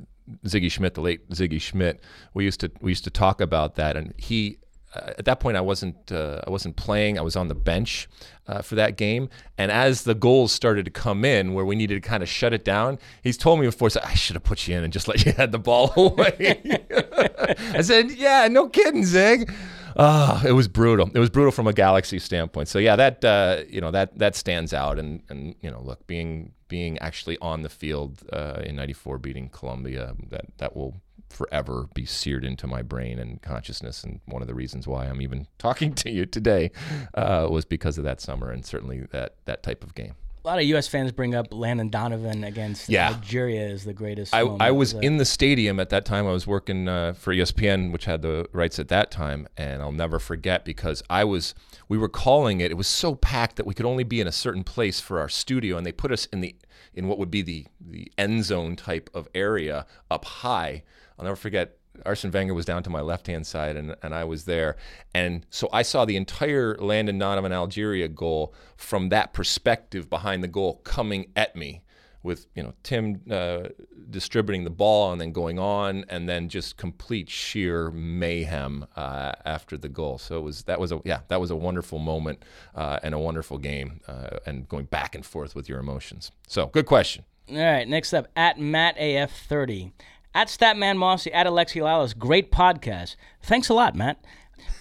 Sigi Schmid, the late Sigi Schmid, we used to we used to talk about that, and he at that point I wasn't uh, I wasn't playing. I was on the bench uh, for that game, and as the goals started to come in, where we needed to kind of shut it down, he's told me before, I should have put you in and just let you had the ball away. I said, "Yeah, no kidding, Zig." Ah, it was brutal. It was brutal from a Galaxy standpoint. So yeah, that uh, you know that that stands out, and and you know, look, being being actually on the field uh, in '94, beating Colombia, that that will forever be seared into my brain and consciousness. And one of the reasons why I'm even talking to you today uh, was because of that summer and certainly that that type of game. A lot of U.S. fans bring up Landon Donovan against Yeah. Nigeria as the greatest. I. I was Uh, in the stadium at that time. I was working uh, for ESPN, which had the rights at that time, and I'll never forget because I was. We were calling it. It was so packed that we could only be in a certain place for our studio, and they put us in the in what would be the the end zone type of area up high. I'll never forget Arsene Wenger was down to my left hand side, and, and I was there. And so I saw the entire Landon Donovan Algeria goal from that perspective behind the goal coming at me with you know Tim uh, distributing the ball and then going on and then just complete sheer mayhem uh, after the goal. So it was that was a yeah that was a wonderful moment uh, and a wonderful game uh, and going back and forth with your emotions. So good question. All right, next up at Matt AF30. At Statman Mosse, at Alexi Lalas, great podcast. Thanks a lot, Matt.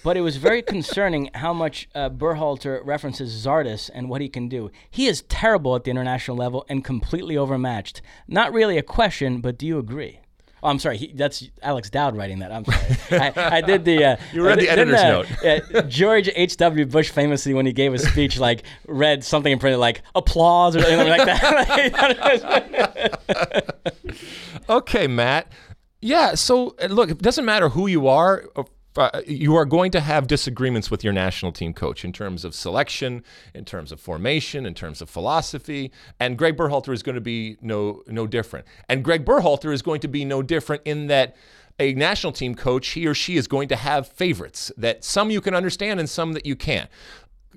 But it was very concerning how much uh, Berhalter references Zardes and what he can do. He is terrible at the international level and completely overmatched. Not really a question, but do you agree? Oh, I'm sorry. He, that's Alex Dowd writing that. I'm sorry. I, I did the. Uh, You read the editor's uh, uh, George H. W. Bush famously, when he gave a speech, like read something and printed like applause or something like that. Okay, Matt. Yeah. So uh, look, it doesn't matter who you are. Uh, you are going to have disagreements with your national team coach in terms of selection, in terms of formation, in terms of philosophy, and Greg Berhalter is going to be no no different. And Greg Berhalter is going to be no different in that a national team coach, he or she is going to have favorites that some you can understand and some that you can't.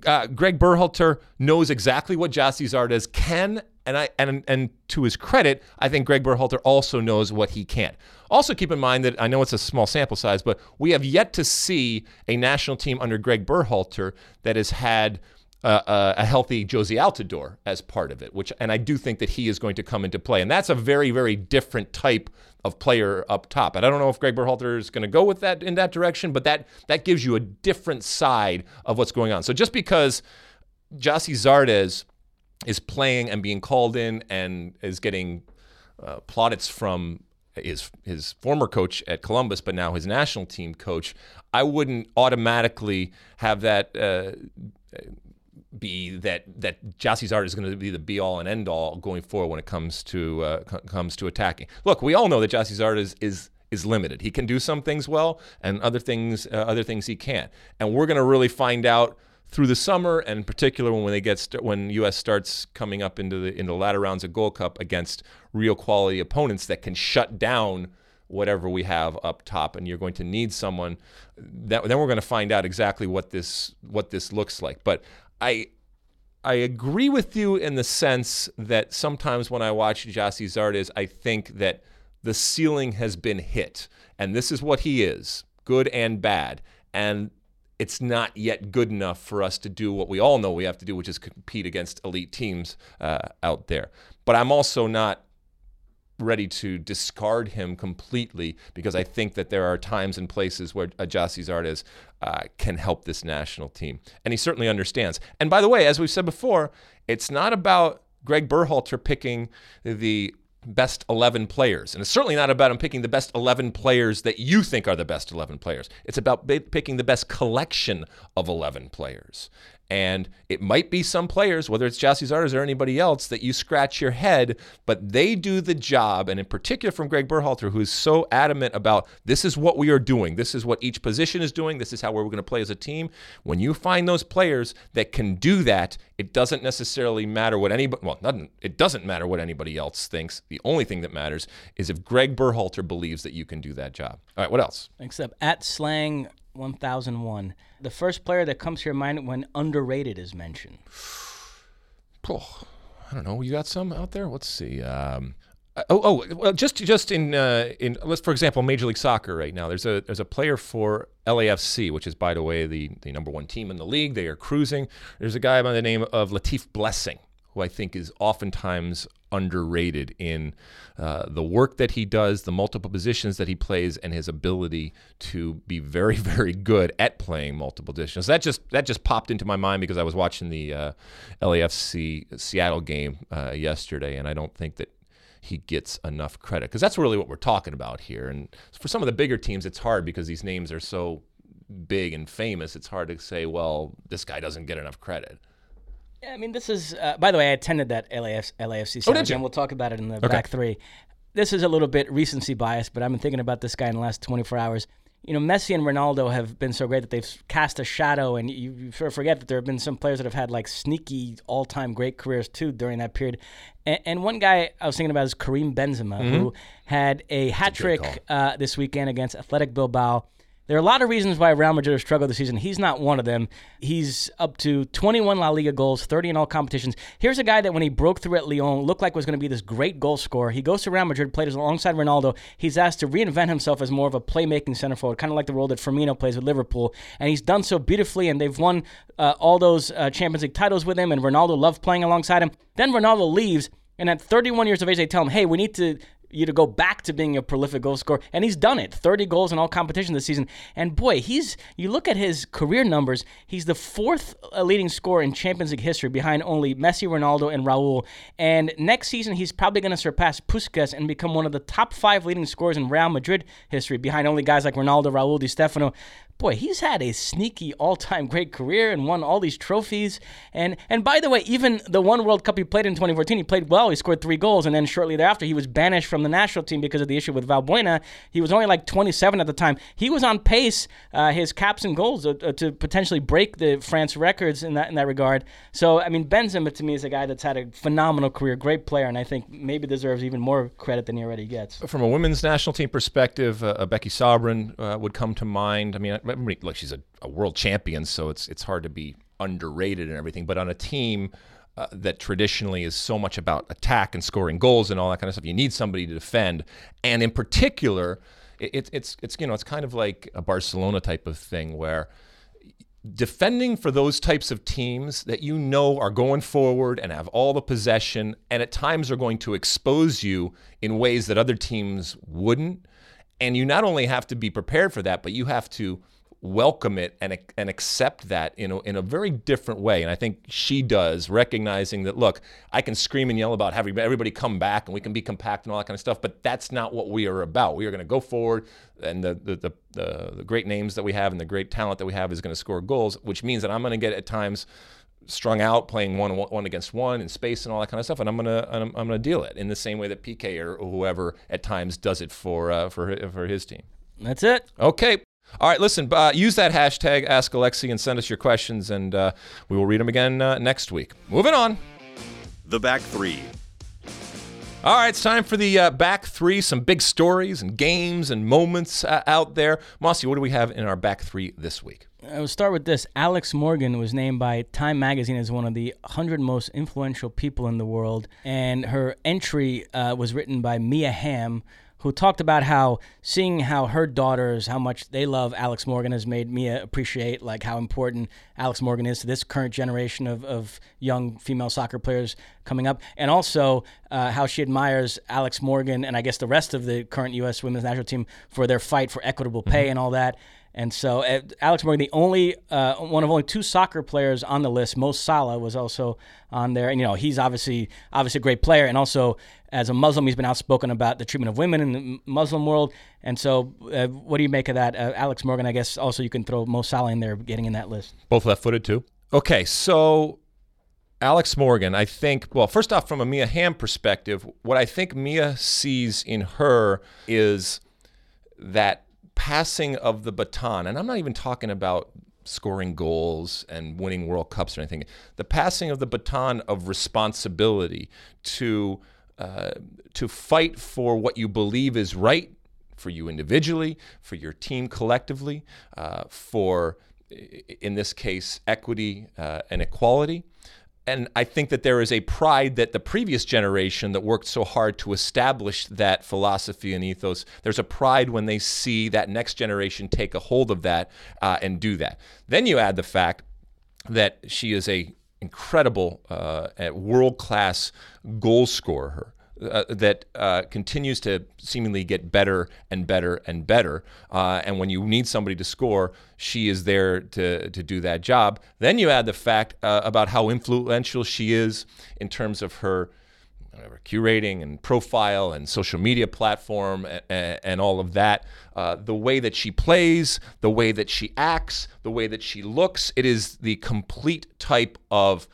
Uh, Greg Berhalter knows exactly what Gyasi Zardes can and I and and to his credit, I think Greg Berhalter also knows what he can't. Also, keep in mind that I know it's a small sample size, but we have yet to see a national team under Greg Berhalter that has had uh, uh, a healthy Jozy Altidore as part of it, which and I do think that he is going to come into play, and that's a very very different type of player up top. And I don't know if Greg Berhalter is going to go with that in that direction, but that that gives you a different side of what's going on. So just because Gyasi Zardes is playing and being called in and is getting uh, plaudits from his his former coach at Columbus, but now his national team coach, I wouldn't automatically have that uh, be that that Gyasi Zardes is going to be the be all and end all going forward when it comes to uh, c- comes to attacking. Look, we all know that Gyasi Zardes is is limited. He can do some things well, and other things uh, other things he can't. And we're going to really find out through the summer, and in particular when they get st- when U.S. starts coming up into the into the latter rounds of Gold Cup against real quality opponents that can shut down whatever we have up top, and you're going to need someone. That, then we're going to find out exactly what this what this looks like. But I I agree with you in the sense that sometimes when I watch Gyasi Zardes, I think that the ceiling has been hit, and this is what he is, good and bad, and it's not yet good enough for us to do what we all know we have to do, which is compete against elite teams uh, out there. But I'm also not ready to discard him completely because I think that there are times and places where Gyasi Zardes uh, can help this national team. And he certainly understands. And by the way, as we've said before, it's not about Greg Berhalter picking the best 11 players. And it's certainly not about him picking the best 11 players that you think are the best 11 players. It's about picking the best collection of 11 players. And it might be some players, whether it's Gyasi Zardes or anybody else, that you scratch your head, but they do the job. And in particular from Greg Berhalter, who is so adamant about this is what we are doing, this is what each position is doing, this is how we're going to play as a team. When you find those players that can do that, it doesn't necessarily matter what anybody, well, it doesn't matter what anybody else thinks. The only thing that matters is if Greg Berhalter believes that you can do that job. All right, what else? Except at slang 1001. The first player that comes to your mind when underrated is mentioned. Oh, I don't know. You got some out there? Let's see. Um, oh, oh, well, just just in uh, in let's for example, Major League Soccer right now. There's a there's a player for LAFC, which is by the way the the number one team in the league. They are cruising. There's a guy by the name of Latif Blessing who I think is oftentimes underrated in uh, the work that he does, the multiple positions that he plays, and his ability to be very, very good at playing multiple positions. That just that just popped into my mind because I was watching the uh, LAFC Seattle game uh, yesterday, and I don't think that he gets enough credit because that's really what we're talking about here. And for some of the bigger teams, it's hard because these names are so big and famous. It's hard to say, well, this guy doesn't get enough credit. Yeah, I mean, this is. Uh, by the way, I attended that LAF, LAFC Oh, did you? and we'll talk about it in the Okay. back three. This is a little bit recency bias, but I've been thinking about this guy in the last 24 hours. you know, Messi and Ronaldo have been so great that they've cast a shadow, and you, you sort of forget that there have been some players that have had like sneaky all-time great careers too during that period. And, and one guy I was thinking about is Karim Benzema, Mm-hmm. who had a hat trick uh, this weekend against Athletic Bilbao. There are a lot of reasons why Real Madrid have struggled this season. He's not one of them. He's up to 21 La Liga goals, 30 in all competitions. Here's a guy that when he broke through at Lyon looked like was going to be this great goal scorer. He goes to Real Madrid, played alongside Ronaldo. He's asked to reinvent himself as more of a playmaking center forward, kind of like the role that Firmino plays with Liverpool. And he's done so beautifully, and they've won uh, all those uh, Champions League titles with him, and Ronaldo loved playing alongside him. Then Ronaldo leaves, and at 31 years of age, they tell him, hey, we need to you to go back to being a prolific goal scorer, and he's done it. 30 goals in all competitions this season. And boy, he's you look at his career numbers, he's the fourth uh, leading scorer in Champions League history behind only Messi, Ronaldo, and Raul. And next season, he's probably going to surpass Puskas and become one of the top five leading scorers in Real Madrid history behind only guys like Ronaldo, Raul, Di Stefano boy, he's had a sneaky all-time great career and won all these trophies. And and by the way, even the one World Cup he played in 2014, he played well. He scored three goals, and then shortly thereafter, he was banished from the national team because of the issue with Valbuena. He was only like 27 at the time. He was on pace, uh, his caps and goals, uh, uh, to potentially break the France records in that in that regard. So I mean, Benzema to me is a guy that's had a phenomenal career, great player, and I think maybe deserves even more credit than he already gets. From a women's national team perspective, uh, Becky Sauerbrunn uh, would come to mind. I mean, everybody, look, she's a, a, world champion, so it's it's hard to be underrated and everything. But on a team uh, that traditionally is so much about attack and scoring goals and all that kind of stuff, you need somebody to defend. And in particular, it, it's it's you know it's kind of like a Barcelona type of thing where defending for those types of teams that you know are going forward and have all the possession and at times are going to expose you in ways that other teams wouldn't and you not only have to be prepared for that but you have to welcome it and and accept that in a, in a very different way and I think she does recognizing that look I can scream and yell about having everybody come back and we can be compact and all that kind of stuff but that's not what we are about we are going to go forward and the the, the the great names that we have and the great talent that we have is going to score goals which means that I'm going to get at times strung out playing one one against one in space and all that kind of stuff and I'm gonna I'm, I'm gonna deal it in the same way that PK or whoever at times does it for uh, for for his team. That's it. Okay. All right, listen, uh, use that hashtag Ask Alexi and send us your questions, and uh, we will read them again uh, next week. Moving on. The back three. All right, it's time for the uh, back three. Some big stories and games and moments uh, out there. Mosse, what do we have in our back three this week? I will start with this. Alex Morgan was named by Time Magazine as one of the 100 most influential people in the world. And her entry uh, was written by Mia Hamm, who talked about how seeing how her daughters, how much they love Alex Morgan, has made Mia appreciate like how important Alex Morgan is to this current generation of, of young female soccer players coming up, and also uh, how she admires Alex Morgan and I guess the rest of the current U.S. women's national team for their fight for equitable pay mm-hmm. and all that. And so uh, Alex Morgan, the only uh, one of only two soccer players on the list. Mo Salah was also on there, and you know he's obviously obviously a great player, and also as a Muslim, he's been outspoken about the treatment of women in the Muslim world. And so, uh, what do you make of that, uh, Alex Morgan? I guess also you can throw Mo Salah in there, getting in that list. Both left-footed too. Okay, so Alex Morgan, I think, well, first off, from a Mia Hamm perspective, what I think Mia sees in her is that passing of the baton, and I'm not even talking about scoring goals and winning World Cups or anything, the passing of the baton of responsibility to uh, to fight for what you believe is right for you individually, for your team collectively, uh, for in this case equity uh, and equality and I think that there is a pride that the previous generation that worked so hard to establish that philosophy and ethos, there's a pride when they see that next generation take a hold of that uh, and do that. Then you add the fact that she is a incredible uh, world class goal scorer uh, that uh, continues to seemingly get better and better and better. Uh, and when you need somebody to score, she is there to, to do that job. Then you add the fact uh, about how influential she is in terms of her. Whatever, curating and profile and social media platform and, and all of that, uh, the way that she plays, the way that she acts, the way that she looks, it is the complete type of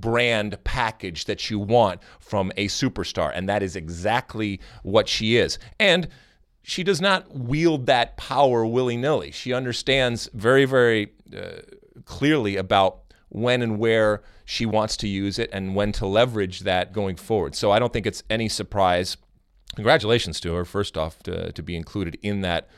brand package that you want from a superstar. And that is exactly what she is. And she does not wield that power willy nilly. She understands very, very uh, clearly about when and where she wants to use it and when to leverage that going forward. So I don't think it's any surprise. Congratulations to her, first off, to, to be included in that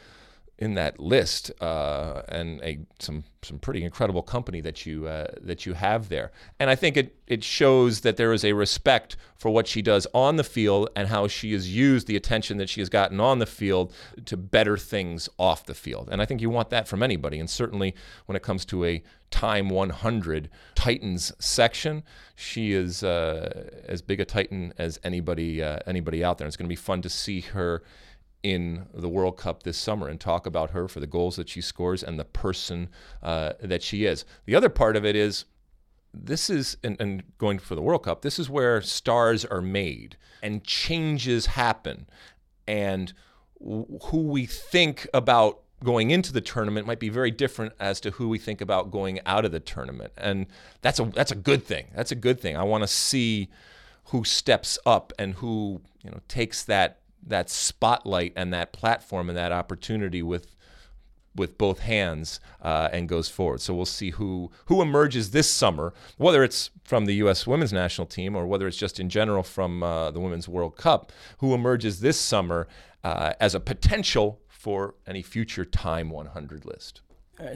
in that list uh, and a some some pretty incredible company that you uh, that you have there. And I think it it shows that there is a respect for what she does on the field and how she has used the attention that she has gotten on the field to better things off the field. And I think you want that from anybody. And certainly when it comes to a time 100 Titans section, she is uh, as big a Titan as anybody uh, anybody out there. And it's going to be fun to see her in the World Cup this summer and talk about her for the goals that she scores and the person uh, that she is. The other part of it is this is, and, and, going for the World Cup, this is where stars are made and changes happen. And w- who we think about going into the tournament might be very different as to who we think about going out of the tournament. And that's a, that's a good thing. That's a good thing. I want to see who steps up and who you know takes that that spotlight and that platform and that opportunity with with both hands uh, and goes forward. So we'll see who who emerges this summer, whether it's from the U.S. Women's National Team or whether it's just in general from uh, the Women's World Cup, who emerges this summer uh, as a potential for any future Time 100 list.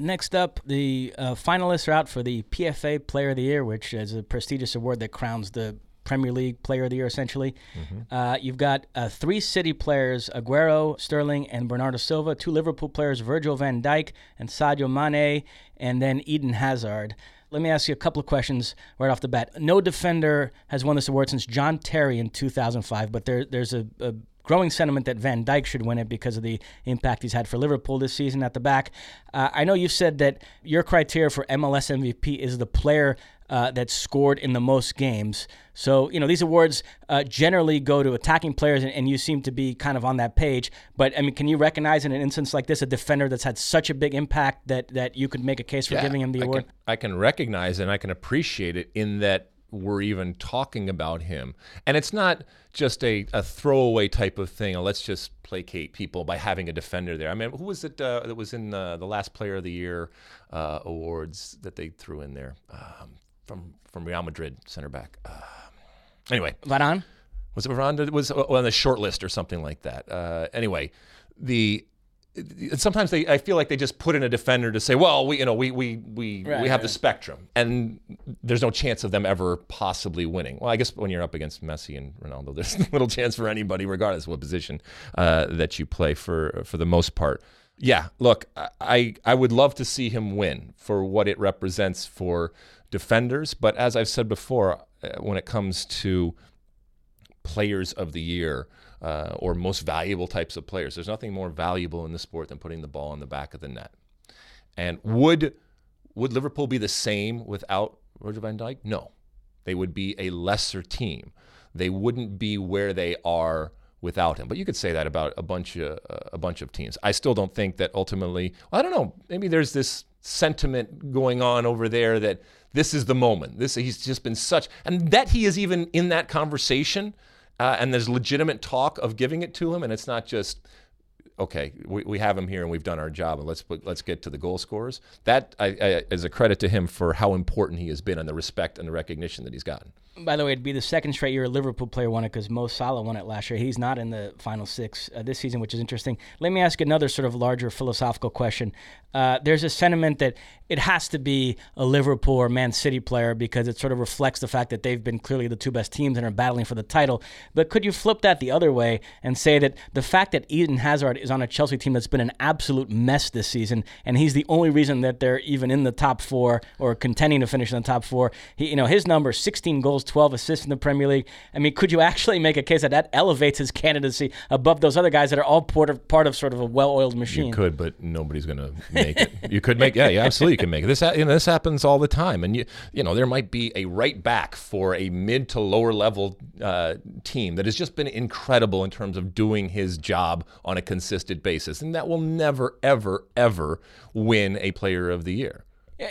Next up, the uh, finalists are out for the PFA Player of the Year, which is a prestigious award that crowns the Premier League Player of the Year, essentially. Mm-hmm. Uh, you've got uh, three City players: Aguero, Sterling, and Bernardo Silva. Two Liverpool players: Virgil Van Dijk and Sadio Mane, and then Eden Hazard. Let me ask you a couple of questions right off the bat. No defender has won this award since John Terry in 2005, but there, there's a, a growing sentiment that Van Dijk should win it because of the impact he's had for Liverpool this season at the back. Uh, I know you've said that your criteria for MLS MVP is the player uh, that scored in the most games. So, you know, these awards uh, generally go to attacking players, and, and, you seem to be kind of on that page. But, I mean, can you recognize in an instance like this a defender that's had such a big impact that, that you could make a case for yeah, giving him the I award? Can, I can recognize and I can appreciate it in that we're even talking about him. And it's not just a, a throwaway type of thing. let's just placate people by having a defender there. I mean, who was it uh, that was in the, the last Player of the Year uh, awards that they threw in there? Um, from from Real Madrid, center back. Uh, anyway, Varane was it Varane? Was on the short list or something like that. Uh, anyway, the sometimes they I feel like they just put in a defender to say, well, we you know we we we right, we have right. the spectrum, and there's no chance of them ever possibly winning. Well, I guess when you're up against Messi and Ronaldo, there's little chance for anybody, regardless of what position uh, that you play for for the most part. Yeah, look, I I would love to see him win for what it represents for defenders. But as I've said before, uh, when it comes to players of the year uh, or most valuable types of players, there's nothing more valuable in the sport than putting the ball in the back of the net. And would would Liverpool be the same without Roger van Dijk? No. They would be a lesser team. They wouldn't be where they are without him. But you could say that about a bunch of a bunch of teams. I still don't think that ultimately. I don't know. Maybe there's this sentiment going on over there that this is the moment. This he's just been such, and that he is even in that conversation, uh, and there's legitimate talk of giving it to him, and it's not just okay, we, we have him here and we've done our job, and let's let's get to the goal scorers. That I, I, is a credit to him for how important he has been and the respect and the recognition that he's gotten. By the way, it'd be the second straight year a Liverpool player won it because Mo Salah won it last year. He's not in the final six uh, this season, which is interesting. Let me ask another sort of larger philosophical question. Uh, there's a sentiment that it has to be a Liverpool or Man City player because it sort of reflects the fact that they've been clearly the two best teams and are battling for the title. But could you flip that the other way and say that the fact that Eden Hazard is on a Chelsea team that's been an absolute mess this season, and he's the only reason that they're even in the top four or contending to finish in the top four, he, you know, his number 16 goals, 12 assists in the Premier League. I mean, could you actually make a case that that elevates his candidacy above those other guys that are all part of, part of sort of a well-oiled machine? You could, but nobody's going to make it. You could make, yeah, yeah, absolutely, can make. This, you know, this happens all the time, and you, you know, there might be a right back for a mid to lower level uh, team that has just been incredible in terms of doing his job on a consistent basis, and that will never, ever, ever win a Player of the Year.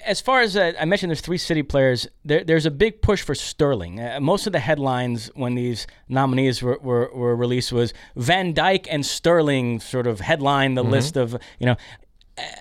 As far as uh, I mentioned, there's three city players. There, there's a big push for Sterling. Uh, most of the headlines when these nominees were, were, were, released was Van Dijk and Sterling sort of headline the mm-hmm. list of you know.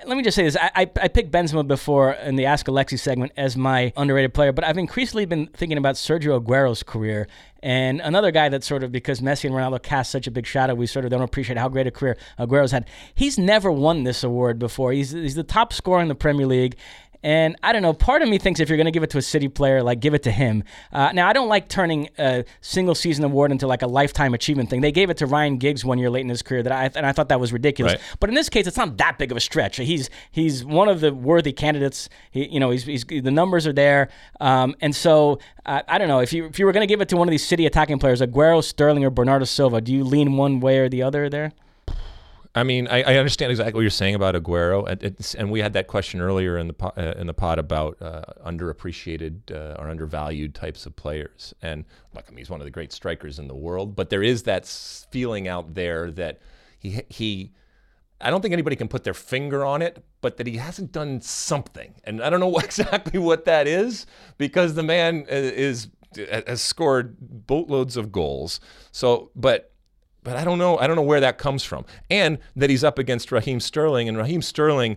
Let me just say this: I, I, I picked Benzema before in the Ask Alexi segment as my underrated player, but I've increasingly been thinking about Sergio Aguero's career and another guy that sort of because Messi and Ronaldo cast such a big shadow, we sort of don't appreciate how great a career Aguero's had. He's never won this award before. He's he's the top scorer in the Premier League. And I don't know. Part of me thinks if you're going to give it to a city player, like give it to him. Uh, now I don't like turning a single season award into like a lifetime achievement thing. They gave it to Ryan Giggs one year late in his career that I and I thought that was ridiculous. Right. But in this case, it's not that big of a stretch. He's he's one of the worthy candidates. He, you know, he's, he's the numbers are there. Um, and so uh, I don't know if you if you were going to give it to one of these city attacking players, Aguero, Sterling, or Bernardo Silva, do you lean one way or the other there? I mean, I, I, understand exactly what you're saying about Aguero, and, and we had that question earlier in the uh, in the pod about uh, underappreciated uh, or undervalued types of players. And look, I mean, he's one of the great strikers in the world, but there is that feeling out there that he he. I don't think anybody can put their finger on it, but that he hasn't done something, and I don't know exactly what that is because the man uh, is has scored boatloads of goals. So, but but I don't know. I don't know where that comes from, and that he's up against Raheem Sterling, and Raheem Sterling,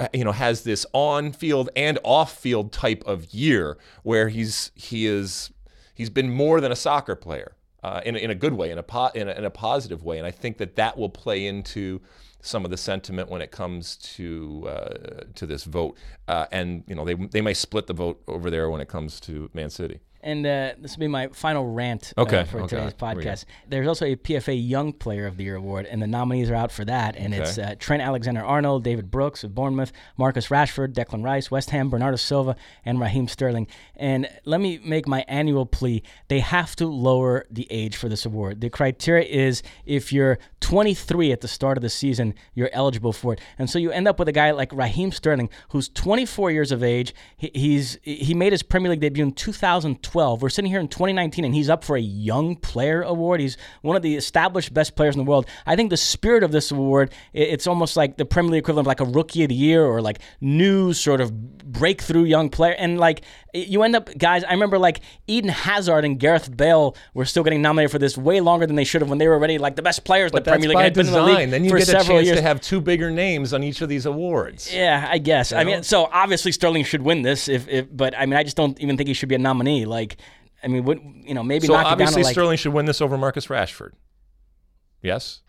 uh, you know, has this on-field and off-field type of year where he's he is he's been more than a soccer player uh, in in a good way, in a, po- in a in a positive way, and I think that that will play into some of the sentiment when it comes to uh, to this vote, uh, and you know they they may split the vote over there when it comes to Man City. And uh, this will be my final rant uh, okay, uh, for okay. today's podcast. There's also a PFA Young Player of the Year award, and the nominees are out for that. And okay. it's uh, Trent Alexander Arnold, David Brooks of Bournemouth, Marcus Rashford, Declan Rice, West Ham, Bernardo Silva, and Raheem Sterling. And let me make my annual plea they have to lower the age for this award. The criteria is if you're 23 at the start of the season, you're eligible for it. And so you end up with a guy like Raheem Sterling, who's 24 years of age. He, he's he made his Premier League debut in 2012. 2012. We're sitting here in 2019, and he's up for a Young Player Award. He's one of the established best players in the world. I think the spirit of this award, it's almost like the Premier League equivalent of like a Rookie of the Year or like new sort of breakthrough young player. And like you end up, guys. I remember like Eden Hazard and Gareth Bale were still getting nominated for this way longer than they should have when they were already like the best players in the Premier League. By design. The then you get a chance years. to have two bigger names on each of these awards. Yeah, I guess. You know? I mean, so obviously Sterling should win this. If, if but I mean, I just don't even think he should be a nominee. Like I mean, what you know, maybe so knock obviously down to like, Sterling should win this over Marcus Rashford. Yes.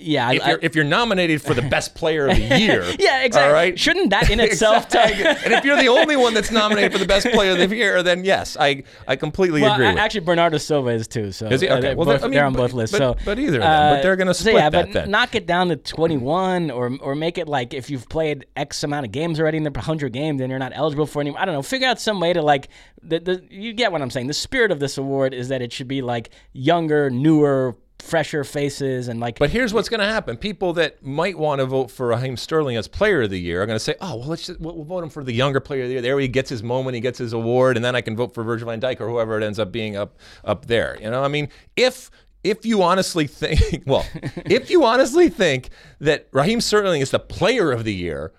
Yeah, if, I, you're, if you're nominated for the best player of the year, yeah, exactly. All right, shouldn't that in itself? exactly. and if you're the only one that's nominated for the best player of the year, then yes, I I completely well, agree. actually, Bernardo Silva is too. So is he? Okay. Well, both, I mean, they're on both lists. But, so, but either of them, uh, but they're going to split so yeah, that but then. Knock it down to 21, or or make it like if you've played X amount of games already in the 100 games, then you're not eligible for any. I don't know. Figure out some way to like the, the you get what I'm saying. The spirit of this award is that it should be like younger, newer fresher faces and like. But here's what's going to happen: people that might want to vote for Raheem Sterling as Player of the Year are going to say, "Oh, well, let's just, we'll, we'll, vote him for the younger Player of the Year. There he gets his moment, he gets his award, and then I can vote for Virgil Van Dijk or whoever it ends up being up up there." You know, I mean, if if you honestly think, well, if you honestly think that Raheem Sterling is the Player of the Year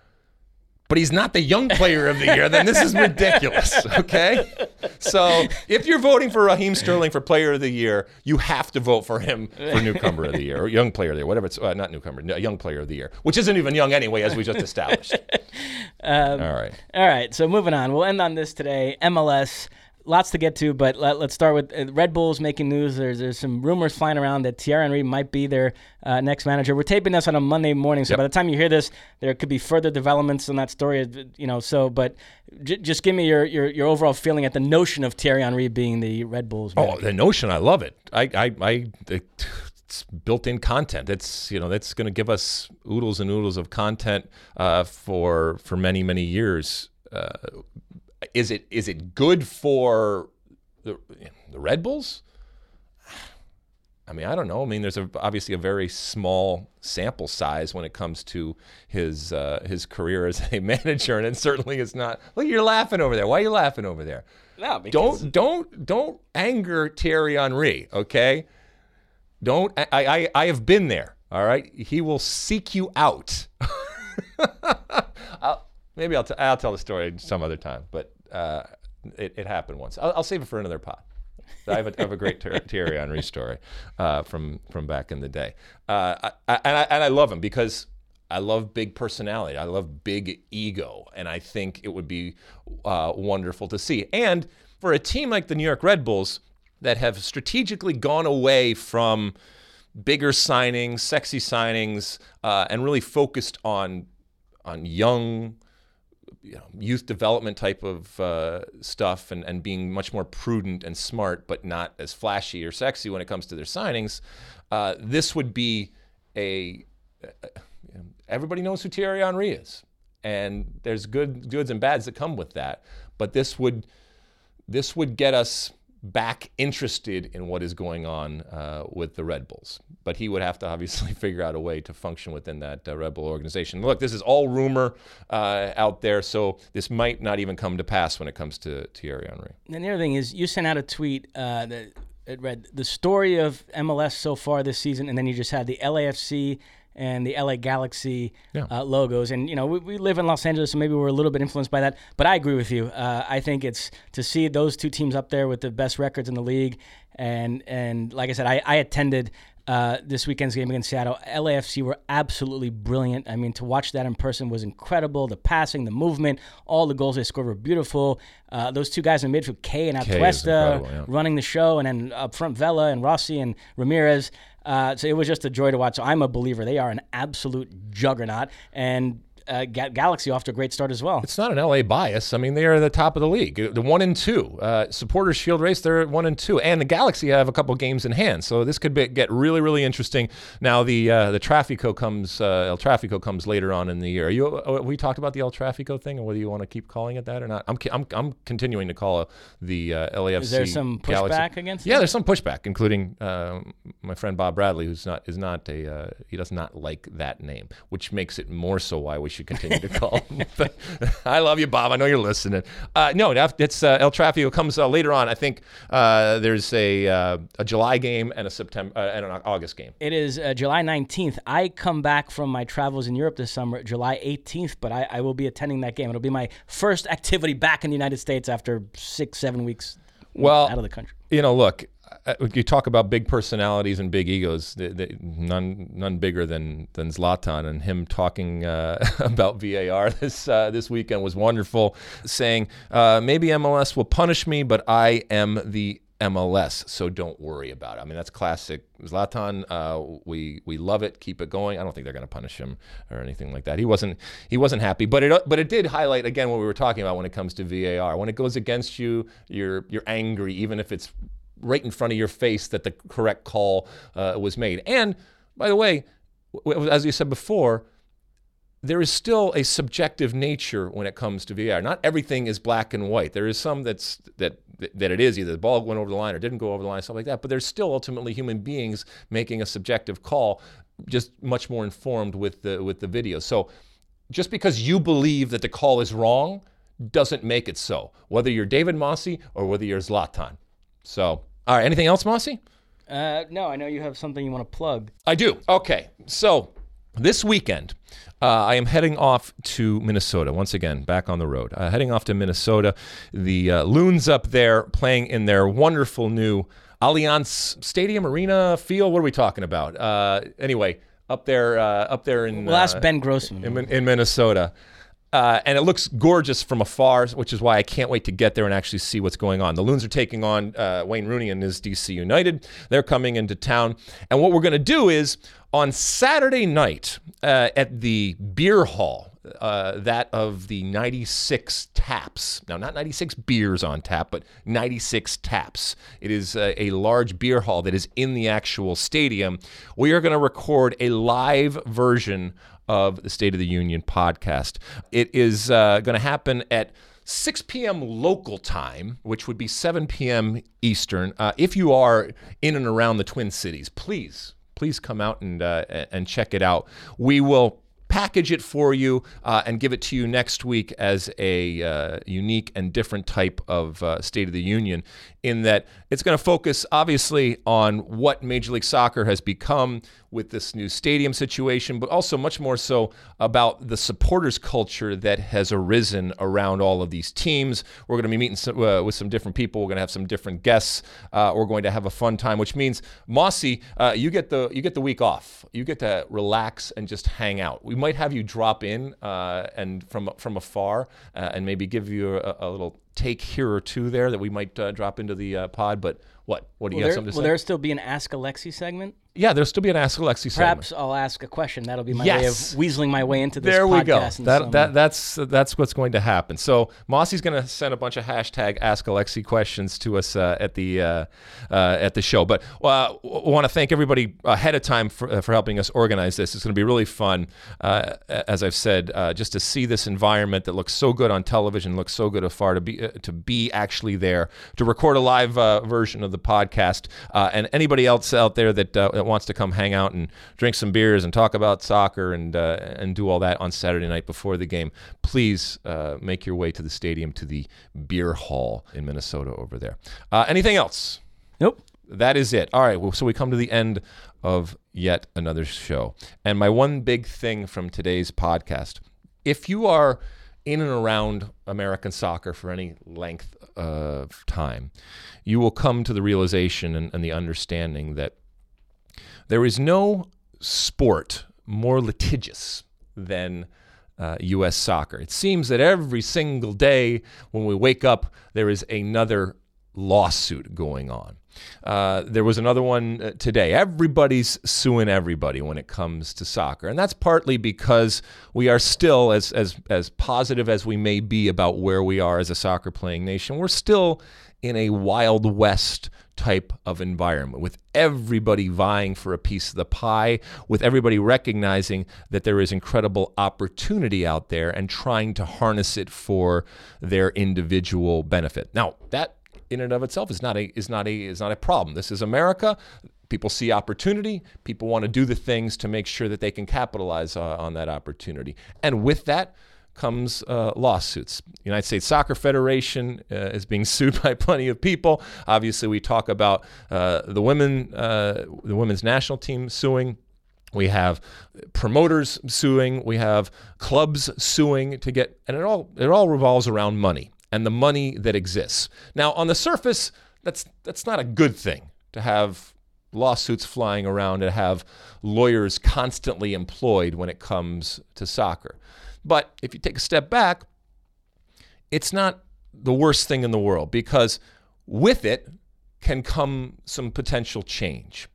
but he's not the young player of the year, then this is ridiculous. Okay? So if you're voting for Raheem Sterling for player of the year, you have to vote for him for newcomer of the year or young player of the year, whatever it's uh, not newcomer, young player of the year, which isn't even young anyway, as we just established. Um, all right. All right. So moving on. We'll end on this today. MLS lots to get to, but let, us start with uh, Red Bulls making news. There's there's some rumors flying around that Thierry Henry might be their uh, next manager. We're taping this on a Monday morning, so yep. by the time you hear this, there could be further developments on that story. You know, so but j- just give me your, your your overall feeling at the notion of Thierry Henry being the Red Bulls. Oh, manager. Oh, the notion, I love it. I I, I it's built-in content. It's you know that's going to give us oodles and oodles of content uh, for for many many years. Uh, is it is it good for the the Red Bulls? I mean, I don't know. I mean, there's a, obviously a very small sample size when it comes to his uh, his career as a manager, and it certainly is not. Look, you're laughing over there. Why are you laughing over there? No, because... don't don't don't anger Thierry Henry. Okay, don't. I I I have been there. All right, he will seek you out. maybe I'll, t- I'll tell the story some other time, but uh, it, it happened once. I'll, I'll save it for another pot. I have a, I have a great ter- Thierry Henry story uh, from from back in the day, uh, I, I, and I and I love him because I love big personality. I love big ego, and I think it would be uh, wonderful to see. And for a team like the New York Red Bulls that have strategically gone away from bigger signings, sexy signings, uh, and really focused on on young you know, youth development type of uh, stuff and, and being much more prudent and smart, but not as flashy or sexy when it comes to their signings, uh, this would be a. Uh, everybody knows who Thierry Henry is, and there's good goods and bads that come with that. But this would this would get us back interested in what is going on uh, with the Red Bulls. But he would have to obviously figure out a way to function within that uh, Red Bull organization. Look, this is all rumor uh, out there, so this might not even come to pass when it comes to Thierry Henry. And the other thing is, you sent out a tweet uh, that it read the story of MLS so far this season, and then you just had the LAFC and the LA Galaxy yeah. uh, logos. And, you know, we, we, live in Los Angeles, so maybe we're a little bit influenced by that. But I agree with you. Uh, I think it's to see those two teams up there with the best records in the league. And, and like I said, I, I attended uh, this weekend's game against Seattle. LAFC were absolutely brilliant. I mean, to watch that in person was incredible. The passing, the movement, all the goals they scored were beautiful. Uh, those two guys in midfield, Kaye and Atuesta, yeah. running the show, and then up front, Vela and Rossi and Ramirez. Uh, so it was just a joy to watch. So I'm a believer. They are an absolute juggernaut. And uh, Galaxy off to a great start as well. It's not an LA bias. I mean, they are the top of the league, the one and two. Uh, supporters Shield race, they're one and two, and the Galaxy have a couple games in hand, so this could be, get really, really interesting. Now the uh, the Trafico comes, uh, El Trafico comes later on in the year. Are you uh, we talked about the El Trafico thing, and whether you want to keep calling it that or not. I'm I'm, I'm continuing to call the uh, LAFC. Is there some pushback Galaxy. against? Yeah, there's some pushback, inclling my friend Bob Bradley, who's not is not a he does not like that name, which makes it more so why we should continue to call. but I love you, Bob. I know you're listening. Uh, no, it's uh, El Trafico comes uh, later on. I think uh, there's a uh, a July game and a September uh, and an August game. It is July 19th. I come back from my travels in Europe this summer, July 18th, but I, I will be attending that game. It'll be my first activity back in the United States after six, seven weeks well, out of the country. You know, look, you talk about big personalities and big egos. none, none bigger than than Zlatan, and him talking uh, about VAR this uh, this weekend was wonderful. Saying uh, maybe MLS will punish me, but I am the MLS, so don't worry about it. I mean, that's classic Zlatan. Uh, we we love it. Keep it going. I don't think they're going to punish him or anything like that. He wasn't he wasn't happy, but it but it did highlight again what we were talking about when it comes to VAR. When it goes against you, you're you're angry, even if it's right in front of your face that the correct call uh, was made. And by the way, as you said before, there is still a subjective nature when it comes to VAR. Not everything is black and white. There is some that's that that it is either the ball went over the line or didn't go over the line, stuff like that. But there's still ultimately human beings making a subjective call, just much more informed with the with the video. So just because you believe that the call is wrong doesn't make it so. Whether you're David Mosse or whether you're Zlatan. So all right. Anything else, Mossy? Uh, no, I know you have something you want to plug. I do. Okay. So this weekend, uh, I am heading off to Minnesota once again, back on the road. Uh, heading off to Minnesota, the uh, Loons up there playing in their wonderful new Allianz Stadium Arena field. What are we talking about? Uh, anyway, up there, uh, up there in. We'll ask uh, Ben Grossman in, in Minnesota. Uh, and it looks gorgeous from afar, which is why I can't wait to get there and actually see what's going on. The Loons are taking on uh, Wayne Rooney and his DC United. They're coming into town. And what we're going to do is on Saturday night uh, at the beer hall, uh, that of the 96 taps. Now, not 96 beers on tap, but 96 taps. It is uh, a large beer hall that is in the actual stadium. We are going to record a live version of the State of the Union podcast. It is uh, going to happen at 6 p.m. local time, which would be 7 p.m. Eastern. Uh, if you are in and around the Twin Cities, please, please come out and uh, and check it out. We will package it for you uh, and give it to you next week as a uh, unique and different type of uh, State of the Union, in that it's going to focus obviously on what Major League Soccer has become, with this new stadium situation, but also much more so about the supporters culture that has arisen around all of these teams. We're going to be meeting some, uh, with some different people. We're going to have some different guests. Uh, we're going to have a fun time, which means Mossy, uh, you get the you get the week off. You get to relax and just hang out. We might have you drop in uh, and from from afar uh, and maybe give you a, a, little take here or two there that we might uh, drop into the pod. But what? What do you will have there, something to will say? there still be an Ask Alexi segment? Yeah, there'll still be an Ask Alexi segment. Perhaps I'll ask a question. That'll be my Yes. way of weaseling my way into this There we go. That, that that's that's what's going to happen. So Mossy's going to send a bunch of hashtag Ask Alexi questions to us uh, at the uh, uh, at the show. But uh, want to thank everybody ahead of time for, for helping us organize this. It's going to be really fun, uh, as I've said, uh, just to see this environment that looks so good on television, looks so good afar, to be uh, to be actually there to record a live uh, version of the podcast. Uh, and anybody else out there that uh, that wants to come hang out and drink some beers and talk about soccer and uh, and do all that on Saturday night before the game, please uh, make your way to the stadium to the beer hall in Minnesota over there. Uh, anything else? Nope. That is it. All right. Well, so we come to the end of yet another show. And my one big thing from today's podcast if you are in and around American soccer for any length of time, you will come to the realization and, and the understanding that there is no sport more litigious than uh, U.S. soccer. It seems that every single day when we wake up, there is another lawsuit going on. Uh, there was another one uh, today. Everybody's suing everybody when it comes to soccer, and that's partly because we are still, as as as positive as we may be about where we are as a soccer playing nation, we're still in a wild west type of environment with everybody vying for a piece of the pie, with everybody recognizing that there is incredible opportunity out there and trying to harness it for their individual benefit. Now, that in and of itself is not a is not a is not a problem. This is America. People see opportunity. People want to do the things to make sure that they can capitalize uh, on that opportunity. And with that comes uh, lawsuits. United States Soccer Federation uh, is being sued by plenty of people. Obviously, we talk about uh, the women, uh, the women's national team suing. We have promoters suing. We have clubs suing to get, and it all it all revolves around money and the money that exists. Now, on the surface, that's that's not a good thing to have lawsuits flying around and have lawyers constantly employed when it comes to soccer. But if you take a step back, it's not the worst thing in the world because with it can come some potential change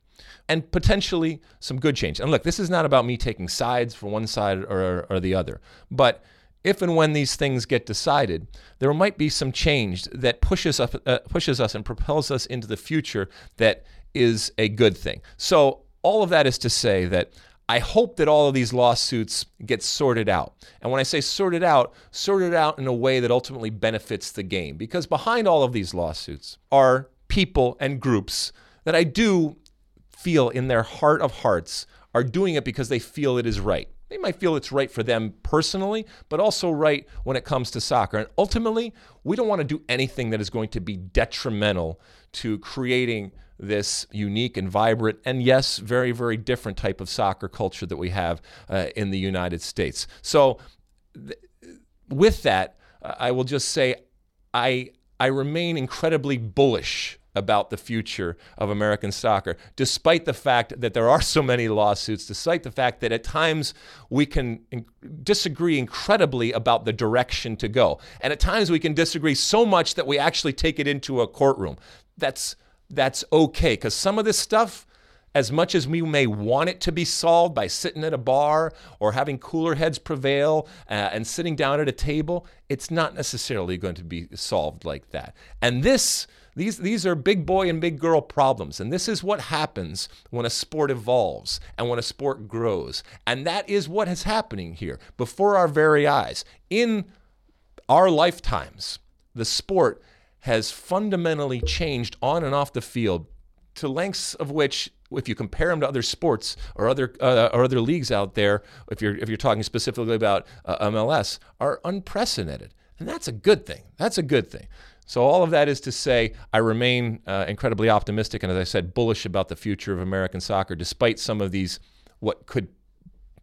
and potentially some good change. And look, this is not about me taking sides for one side or, or the other, but if and when these things get decided, there might be some change that pushes us, uh, pushes us and propels us into the future that is a good thing. So all of that is to say that I hope that all of these lawsuits get sorted out. And when I say sorted out, sorted out in a way that ultimately benefits the game. Because behind all of these lawsuits are people and groups that I do feel in their heart of hearts are doing it because they feel it is right. They might feel it's right for them personally, but also right when it comes to soccer. And ultimately, we don't want to do anything that is going to be detrimental to creating this unique and vibrant and yes very very different type of soccer culture that we have uh, in the united states so th- with that i will just say i i remain incredibly bullish about the future of American soccer, despite the fact that there are so many lawsuits, despite the fact that at times we can in- disagree incredibly about the direction to go. And at times we can disagree so much that we actually take it into a courtroom. That's that's okay because some of this stuff as much as we may want it to be solved by sitting at a bar or having cooler heads prevail uh, and sitting down at a table, it's not necessarily going to be solved like that. And this, these, these are big boy and big girl problems. And this is what happens when a sport evolves and when a sport grows. And that is what is happening here before our very eyes. In our lifetimes, the sport has fundamentally changed on and off the field to lengths of which if you compare them to other sports or other uh, or other leagues out there if you're if you're talking specifically about uh, MLS are unprecedented. And that's a good thing. That's a good thing. So, all of that is to say, I remain uh, incredibly optimistic and, as I said, bullish about the future of American soccer, despite some of these, what could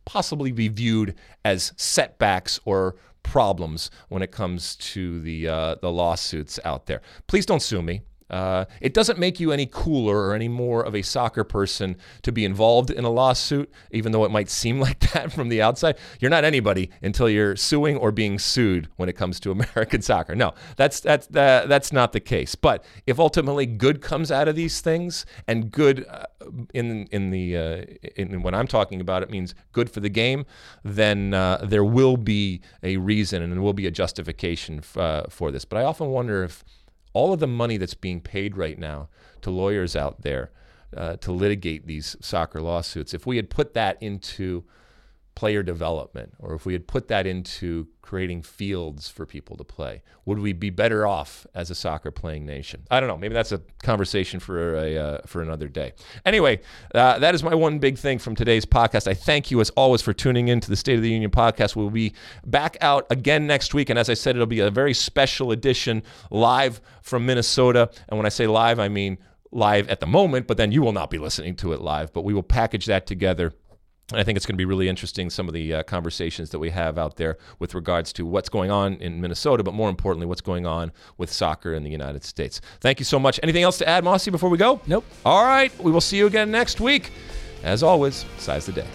possibly be viewed as setbacks or problems when it comes to the, uh, the lawsuits out there. Please don't sue me. Uh, it doesn't make you any cooler or any more of a soccer person to be involved in a lawsuit, even though it might seem like that from the outside. You're not anybody until you're suing or being sued when it comes to American soccer. No, that's that's that, that's not the case. But if ultimately good comes out of these things, and good uh, in in the uh, in what I'm talking about, it means good for the game, then uh, there will be a reason and there will be a justification f- uh, for this. But I often wonder if all of the money that's being paid right now to lawyers out there uh, to litigate these soccer lawsuits, if we had put that into player development or if we had put that into creating fields for people to play, would we be better off as a soccer playing nation? I don't know. Maybe that's a conversation for a uh, for another day. Anyway, uh, that is my one big thing from today's podcast. I thank you as always for tuning in to the State of the Union podcast. We'll be back out again next week, and as I said, it'll be a very special edition live from Minnesota. And when I say live, I mean live at the moment, but then you will not be listening to it live. But we will package that together I think it's going to be really interesting some of the uh, conversations that we have out there with regards to what's going on in Minnesota, but more importantly, what's going on with soccer in the United States. Thank you so much. Anything else to add, Mossy, before we go? Nope. All right. We will see you again next week. As always, size the day.